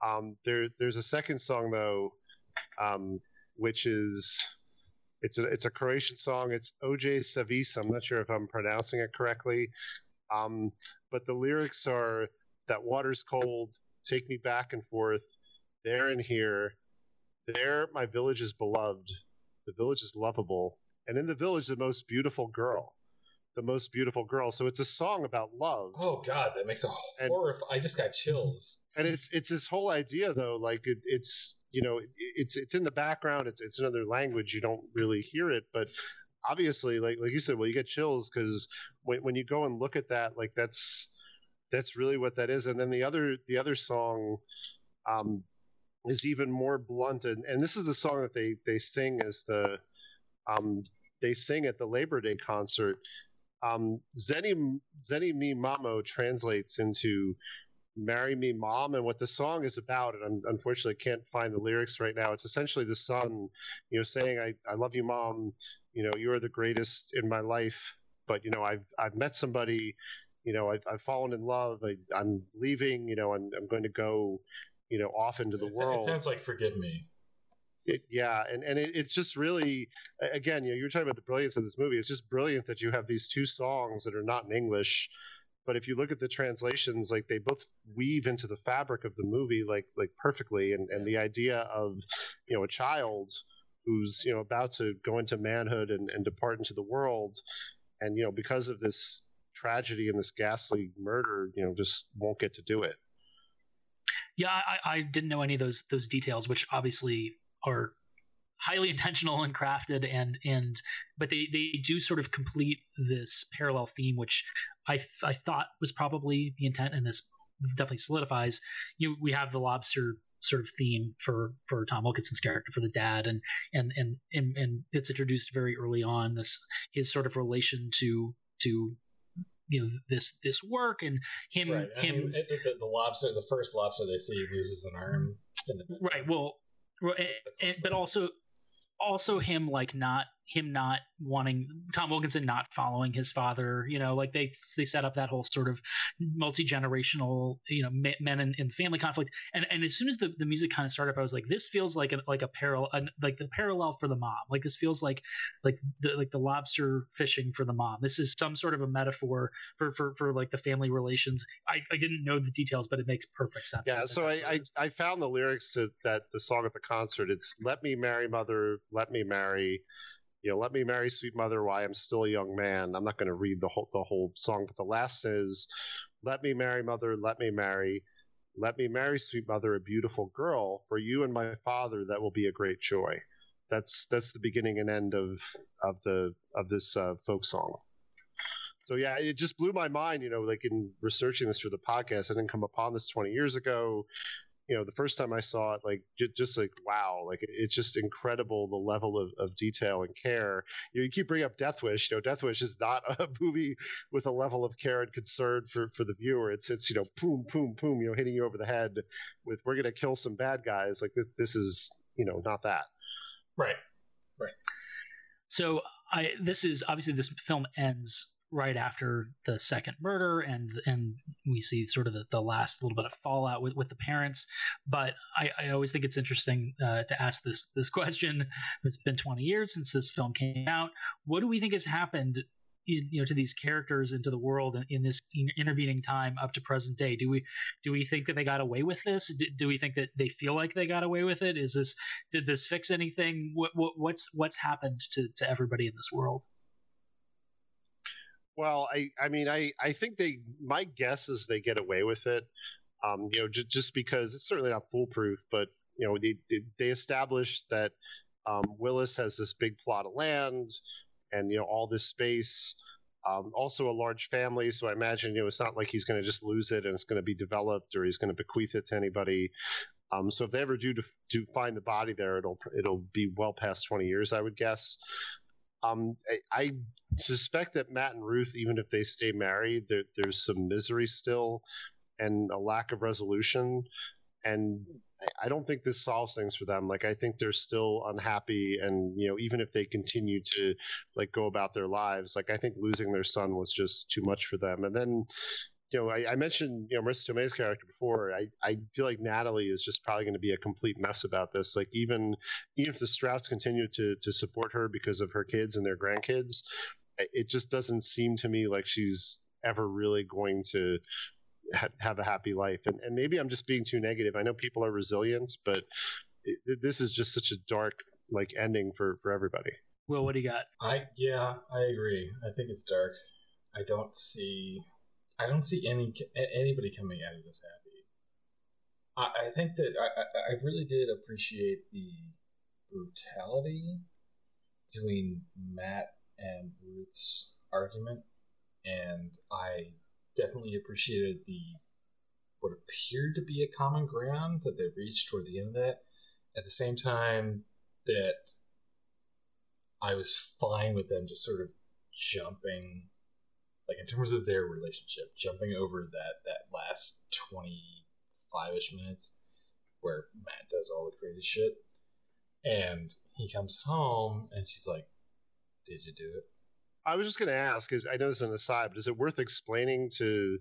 Um, there there's a second song though, um, which is it's a it's a Croatian song. It's OJ Savis. I'm not sure if I'm pronouncing it correctly, um, but the lyrics are that water's cold. Take me back and forth. There and here. There, my village is beloved the village is lovable, and in the village, the most beautiful girl, the most beautiful girl. So it's a song about love. Oh God, that makes a horror. I just got chills. And it's it's this whole idea though, like it, it's you know it's it's in the background. It's it's another language. You don't really hear it, but obviously, like like you said, well, you get chills because when when you go and look at that, like that's that's really what that is. And then the other the other song. Um, is even more blunt and, and this is the song that they they sing as the um they sing at the Labor Day concert. Um, Zeni Zeni Mi Mamo translates into "Marry Me, Mom," and what the song is about. And I unfortunately can't find the lyrics right now. It's essentially the son, you know, saying, "I I love you, Mom. You know, you are the greatest in my life. But you know, I've I've met somebody. You know, I've, I've fallen in love. I, I'm leaving. You know, I'm I'm going to go you know off into the it's, world. It sounds like "Forgive Me." It, yeah, and and it, it's just really again, you know, you're talking about the brilliance of this movie. It's just brilliant that you have these two songs that are not in English, but if you look at the translations, like they both weave into the fabric of the movie like like perfectly, and and the idea of you know a child who's you know about to go into manhood and, and depart into the world, and you know because of this tragedy and this ghastly murder, you know, just won't get to do it. Yeah, I, I didn't know any of those those details, which obviously are highly intentional and crafted and and but they they do sort of complete this parallel theme which i i thought was probably the intent and this definitely solidifies you know, we have the lobster sort of theme for for Tom Wilkinson's character for the dad and and and and, and it's introduced very early on this his sort of relation to to you know this this work and him right. Him mean, the, the, lobster the first lobster they see loses an arm right well but also also him like not him not wanting Tom Wilkinson not following his father. You know, like they they set up that whole sort of multi generational, you know, men in, family conflict. And and as soon as the, the music kind of started up, I was like, this feels like a like a parallel, like the parallel for the mom. Like this feels like like the like the lobster fishing for the mom. This is some sort of a metaphor for for, for like the family relations. I, I didn't know the details, but it makes perfect sense. Yeah. So I I, I found the lyrics to that the song at the concert. It's "Let me marry mother, let me marry." You know, let me marry sweet mother while I'm still a young man. I'm not going to read the whole the whole song, but the last is, let me marry mother, let me marry, let me marry sweet mother, a beautiful girl for you and my father. That will be a great joy. That's that's the beginning and end of of the of this uh, folk song. So yeah, it just blew my mind. You know, like in researching this for the podcast, I didn't come upon this 20 years ago you know the first time I saw it, like just like wow, like it's just incredible the level of, of detail and care. You, know, you keep bringing up Death Wish. You know, Death Wish is not a movie with a level of care and concern for, for the viewer. It's it's you know boom boom boom, you know, hitting you over the head with we're gonna kill some bad guys. Like this this is you know not that. Right. Right. So I this is obviously this film ends right after the second murder and and we see sort of the, the last little bit of fallout with, with the parents. But I, I always think it's interesting uh, to ask this this question. It's been 20 years since this film came out. What do we think has happened in, you know to these characters into the world in, in this intervening time up to present day? Do we do we think that they got away with this? Do, do, we think that they feel like they got away with it? Is this did this fix anything? What, what what's what's happened to to everybody in this world well i i mean i i think they my guess is they get away with it um you know j- just because it's certainly not foolproof but you know they they established that um, Willis has this big plot of land and you know all this space. Um, also a large family, so I imagine you know it's not like he's going to just lose it and it's going to be developed or he's going to bequeath it to anybody. Um, so if they ever do to, to find the body there, it'll it'll be well past 20 years, I would guess. Um, I, I, suspect that Matt and Ruth, even if they stay married, there, there's some misery still and a lack of resolution. And I don't think this solves things for them. Like I think they're still unhappy, and you know, even if they continue to like go about their lives, like I think losing their son was just too much for them. And then, you know, I, I mentioned you know Marisa Tomei's character before. I I feel like Natalie is just probably going to be a complete mess about this. Like even even if the Strouts continue to to support her because of her kids and their grandkids, it just doesn't seem to me like she's ever really going to ha- have a happy life. And, and maybe I'm just being too negative. I know people are resilient, but it, this is just such a dark like ending for for everybody. Well, what do you got? I yeah, I agree. I think it's dark. I don't see, I don't see any anybody coming out of this happy. I, I think that I, I really did appreciate the brutality between Matt and Ruth's argument, and I definitely appreciated the what appeared to be a common ground that they reached toward the end of that. At the same time, that I was fine with them just sort of jumping, like in terms of their relationship, jumping over that that last twenty five ish minutes where Matt does all the crazy shit, and he comes home and she's like, "Did you do it?" I was just going to ask, is I know this is an aside, but is it worth explaining to,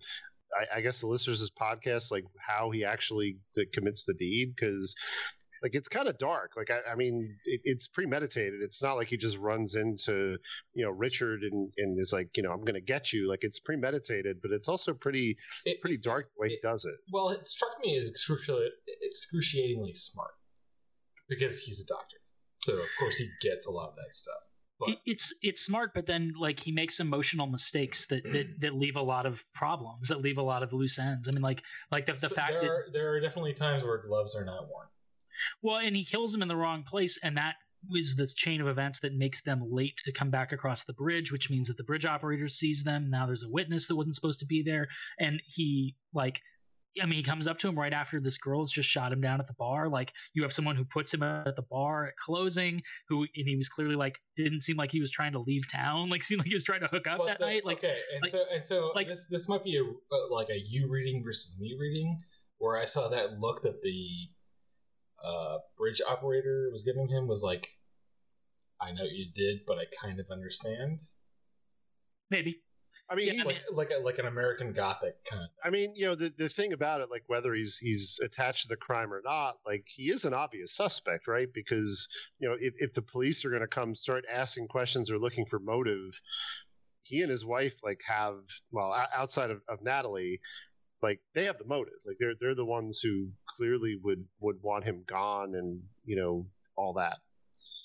I, I guess, the listeners of this podcast, like how he actually commits the deed? Because like it's kind of dark. Like I, I mean, it, it's premeditated. It's not like he just runs into you know Richard and, and is like you know I'm going to get you. Like it's premeditated, but it's also pretty it, pretty dark the way it, he does it. Well, it struck me as excruciatingly smart because he's a doctor, so of course he gets a lot of that stuff. But. It's it's smart, but then like he makes emotional mistakes that, that, that leave a lot of problems, that leave a lot of loose ends. I mean, like like the, the so fact there that are, there are definitely times where gloves are not worn. Well, and he kills him in the wrong place, and that is the chain of events that makes them late to come back across the bridge, which means that the bridge operator sees them. Now there's a witness that wasn't supposed to be there, and he like I mean, he comes up to him right after this girl's just shot him down at the bar. Like you have someone who puts him at the bar at closing, who and he was clearly like didn't seem like he was trying to leave town. Like seemed like he was trying to hook up but that the, night. Like okay, and like, so and so like this this might be a like a you reading versus me reading, where I saw that look that the uh, bridge operator was giving him was like, I know you did, but I kind of understand. Maybe I mean, yeah, like like, a, like an American Gothic kind of. I mean, you know, the the thing about it, like whether he's he's attached to the crime or not, like he is an obvious suspect, right? Because you know, if if the police are going to come start asking questions or looking for motive, he and his wife like have well outside of, of Natalie, like they have the motive. Like they're they're the ones who clearly would would want him gone, and you know all that.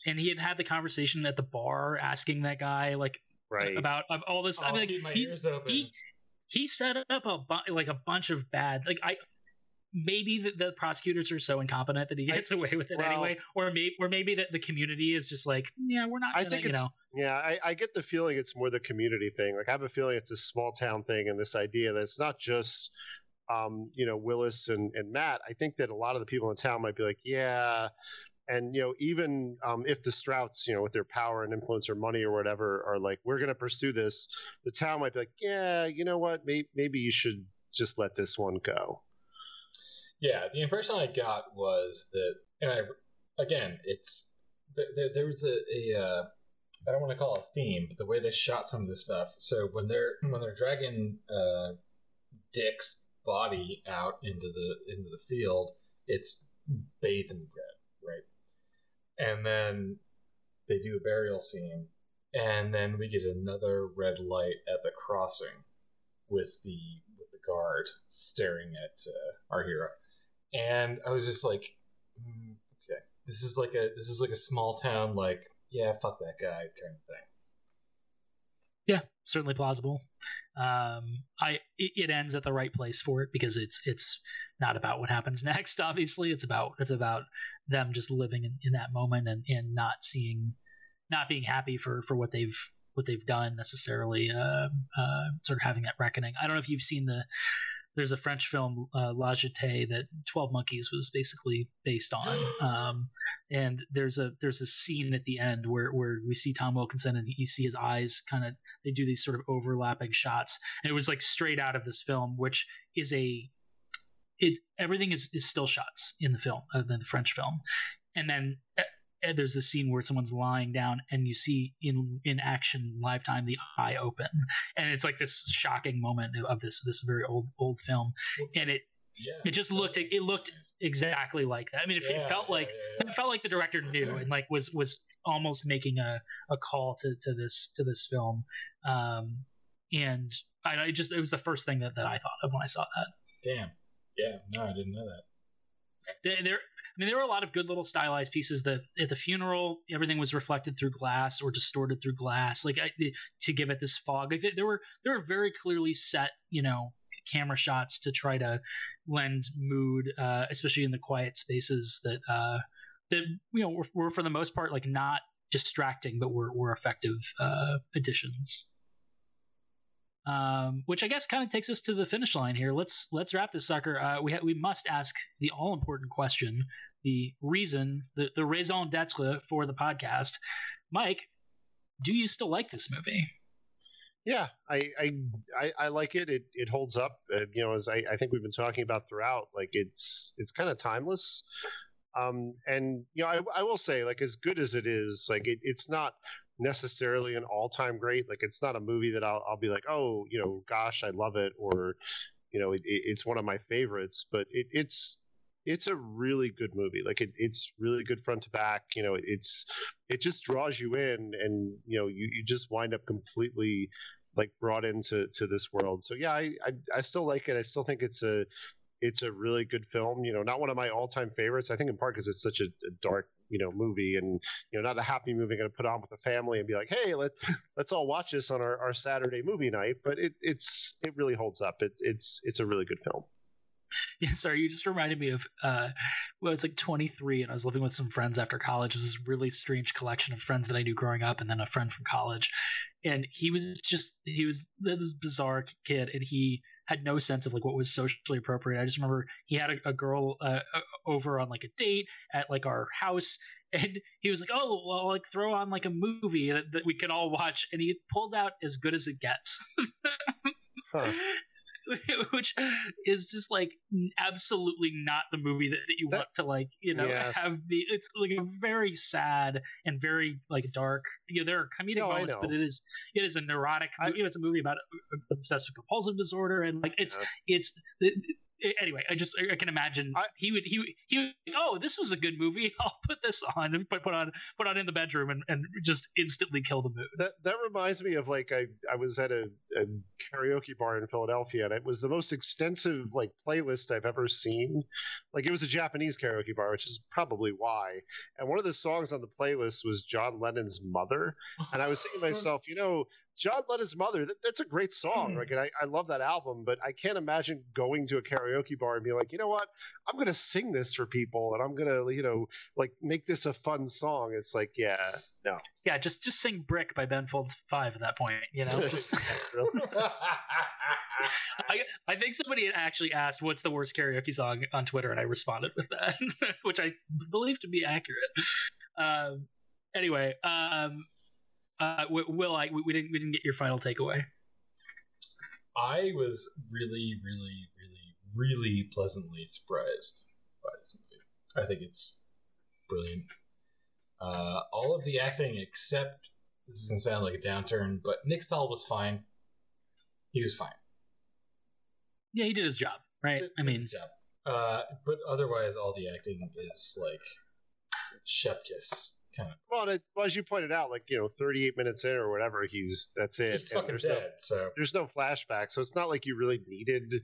And he had had the conversation at the bar, asking that guy like right about all this. I'll I mean, keep my he, ears open. He, he set up a bu- like a bunch of bad like I maybe the, the, prosecutors are so incompetent that he gets I, away with it well, anyway, or maybe or maybe that the community is just like, yeah, we're not. Gonna, I think you know. Yeah, I, I, get the feeling it's more the community thing. Like I have a feeling it's a small town thing, and this idea that it's not just. Um, you know, Willis and, and Matt, I think that a lot of the people in town might be like, yeah, and you know even um, if the strouts you know with their power and influence or money or whatever are like we're going to pursue this the town might be like yeah you know what maybe, maybe you should just let this one go yeah the impression i got was that and i again it's there, there was a, a uh, I don't want to call it a theme, but the way they shot some of this stuff. So when they're when they're dragging uh, Dick's body out into the into the field, it's bathed in red right? and then they do a burial scene and then we get another red light at the crossing with the with the guard staring at uh, our hero, and I was just like, mm, okay, this is like a this is like a small town like yeah fuck that guy kind of thing. Yeah, certainly plausible. Um, I it, it ends at the right place for it because it's it's not about what happens next. Obviously, it's about it's about them just living in, in that moment and, and not seeing, not being happy for for what they've what they've done necessarily. Uh, uh, sort of having that reckoning. I don't know if you've seen the there's a French film, uh, La Jetée, that Twelve Monkeys was basically based on. Um, and there's a there's a scene at the end where where we see Tom Wilkinson and you see his eyes kind of they do these sort of overlapping shots, and it was like straight out of this film, which is a it everything is, is still shots in the film other than the French film, and then uh, there's this scene where someone's lying down and you see in in action lifetime the eye open and it's like this shocking moment of this this very old old film and it Yeah, it just looked it looked exactly like that i mean it, Yeah, it felt like yeah, it felt like the director knew and like was was almost making a, a call to, to this to this film um and I, I just it was the first thing that, that i thought of when i saw that Damn. Yeah. No, I didn't know that. there I mean, there were a lot of good little stylized pieces. That at the funeral, everything was reflected through glass or distorted through glass, like I, to give it this fog. Like, there were there were very clearly set, you know, camera shots to try to lend mood, uh, especially in the quiet spaces that uh, that you know were, were for the most part like not distracting, but were were effective uh, additions. Um, which I guess kind of takes us to the finish line here. Let's let's wrap this sucker. Uh, we ha- we must ask the all important question, the reason, the the raison d'être for the podcast. Mike, do you still like this movie? Yeah, I I, I, I like it. It it holds up. Uh, you know, as I, I think we've been talking about throughout, like it's it's kind of timeless. Um, and you know, I, I will say, like as good as it is, like it, it's not necessarily an all-time great. Like it's not a movie that I'll I'll be like, oh, you know, gosh, I love it, or you know, it, it, it's one of my favorites. But it, it's it's a really good movie. Like it, it's really good front to back. You know, it, it's it just draws you in, and you know, you, you just wind up completely like brought into to this world. So yeah, I, I I still like it. I still think it's a it's a really good film. You know, not one of my all time favorites. I think in part because it's such a, a dark you know movie and you know not a happy movie I'm going to put on with the family and be like hey let let's all watch this on our, our Saturday movie night but it it's it really holds up it, it's it's a really good film Yeah, sorry, you just reminded me of uh, when I was like 23 and I was living with some friends after college. It was this really strange collection of friends that I knew growing up and then a friend from college. And he was just, he was this bizarre kid and he had no sense of like what was socially appropriate. I just remember he had a, a girl uh, over on like a date at like our house and he was like, "Oh, well, like throw on like a movie that, that we can all watch." And he pulled out as good as it gets. Huh. which is just like absolutely not the movie that, that you That- want to like you know Yeah. have be it's like a very sad and very like dark you know there are comedic No, moments but it is it is a neurotic I- you know it's a movie about uh, obsessive compulsive disorder and like it's Yeah. it's it, anyway i just i can imagine I- he would he would he would oh this was a good movie i'll put this on and put, put on put on in the bedroom and, and just instantly kill the mood that that reminds me of like I I was at a, a karaoke bar in Philadelphia and it was the most extensive like playlist I've ever seen. Like it was a Japanese karaoke bar, which is probably why. And one of the songs on the playlist was John Lennon's "Mother," and I was thinking to myself, you know. John Lennon's Mother, that, that's a great song. Like, and I, I love that album, but I can't imagine going to a karaoke bar and being like, you know what? I'm going to sing this for people and I'm going to, you know, like make this a fun song. It's like, yeah, no. yeah just just sing brick by ben folds 5 at that point you know just I, I think somebody had actually asked what's the worst karaoke song on Twitter, and I responded with that, which I believe to be accurate. Um, anyway, um, uh, Will, I we, didn't we didn't get your final takeaway. I was really, really, really, really pleasantly surprised by this movie. I think it's brilliant. Uh, all of the acting, except this is gonna sound like a downturn, but Nick Stahl was fine. He was fine. Yeah, he did his job, right? Did- I mean, his job. Uh, but otherwise, all the acting is like chef kiss Well, it, well, as you pointed out, like you know, 38 minutes in or whatever, he's that's it. He's fucking there's dead. No, so there's no flashback, so it's not like you really needed,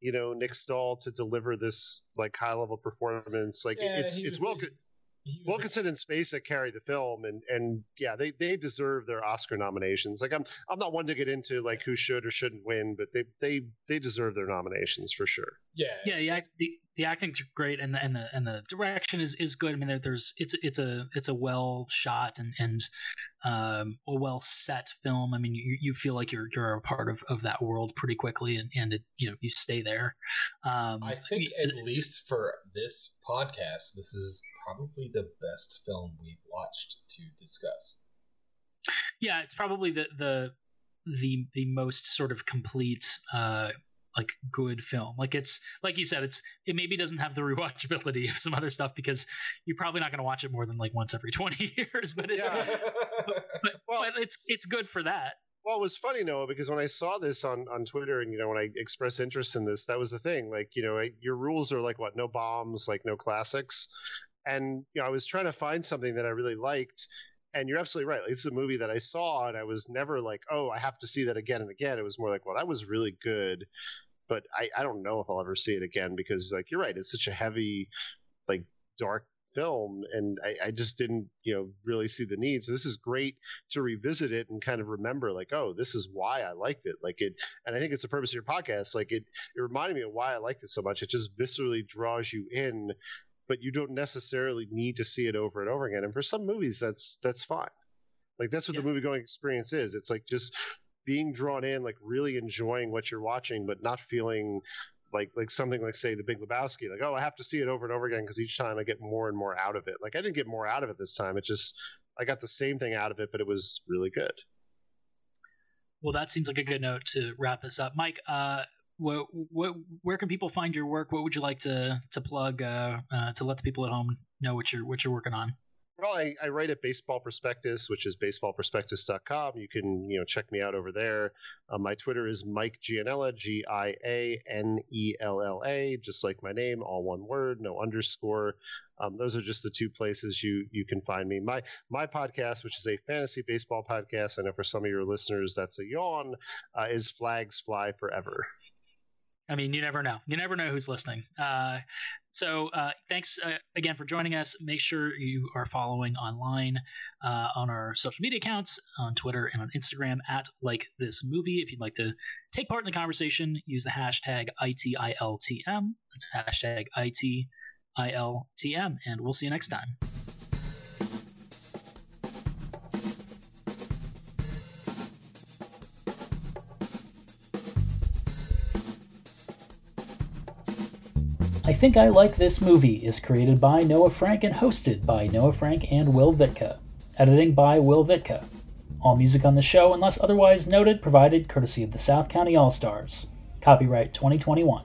you know, Nick Stahl to deliver this like high level performance. Like Yeah, it's it's was well. The- he was the- Wilkinson and Spacek carry the film, and and yeah, they they deserve their Oscar nominations. Like I'm I'm not one to get into like who should or shouldn't win, but they they they deserve their nominations for sure. yeah, yeah, it's- the, act, the the acting's great, and the and the and the direction is, is good. I mean, there, there's it's it's a it's a well shot and and um, a well set film. I mean, you, you feel like you're you're a part of, of that world pretty quickly, and and it, you know you stay there. Um, I think at least for this podcast, this is probably the best film we've watched to discuss. yeah, it's probably the the the the most sort of complete uh like good film. Like it's like you said, it's it maybe doesn't have the rewatchability of some other stuff because you're probably not going to watch it more than like once every 20 years. But it's Yeah. but, Well- but it's it's good for that. Well, it was funny, Noah, because when I saw this on, on Twitter and, you know, when I expressed interest in this, that was the thing. Like, you know, I, your rules are like what? No bombs, like no classics. And, you know, I was trying to find something that I really liked. And you're absolutely right. Like, this is a movie that I saw and I was never like, oh, I have to see that again and again. It was more like, well, that was really good. But I, I don't know if I'll ever see it again because, like, you're right. It's such a heavy, like, dark film. And I, I just didn't, you know, really see the need. So this is great to revisit it and kind of remember like oh this is why i liked it like it and i think it's the purpose of your podcast like it it reminded me of why i liked it so much it just viscerally draws you in but you don't necessarily need to see it over and over again and for some movies that's that's fine like that's what the movie going experience is it's like just being drawn in like really enjoying what you're watching but not feeling like like something like say the Big Lebowski, like oh I have to see it over and over again because each time I get more and more out of it. Like I didn't get more out of it this time. It just I got the same thing out of it, but it was really good. Well, that seems like a good note to wrap this up, Mike. Uh, wh- wh- where can people find your work? What would you like to to plug uh, uh, to let the people at home know what you're what you're working on? Well, I, I write at Baseball Prospectus, which is baseballprospectus.com. You can you know check me out over there. Uh, my Twitter is Mike Gianella, G I A N E L L A, just like my name, all one word, no underscore. Um, those are just the two places you you can find me. My my podcast, which is a fantasy baseball podcast, I know for some of your listeners that's a yawn, uh, is Flags Fly Forever. I mean, you never know. You never know who's listening. Uh, so uh, thanks uh, again for joining us. Make sure you are following online uh, on our social media accounts on Twitter and on Instagram at like this movie. If you'd like to take part in the conversation, use the hashtag ITILTM. That's hashtag ITILTM, and we'll see you next time. I Think I Like This Movie is created by Noah Frank and hosted by Noah Frank and Will Vitka. Editing by Will Vitka. All music on the show, unless otherwise noted, provided courtesy of the South County All Stars. Copyright 2021.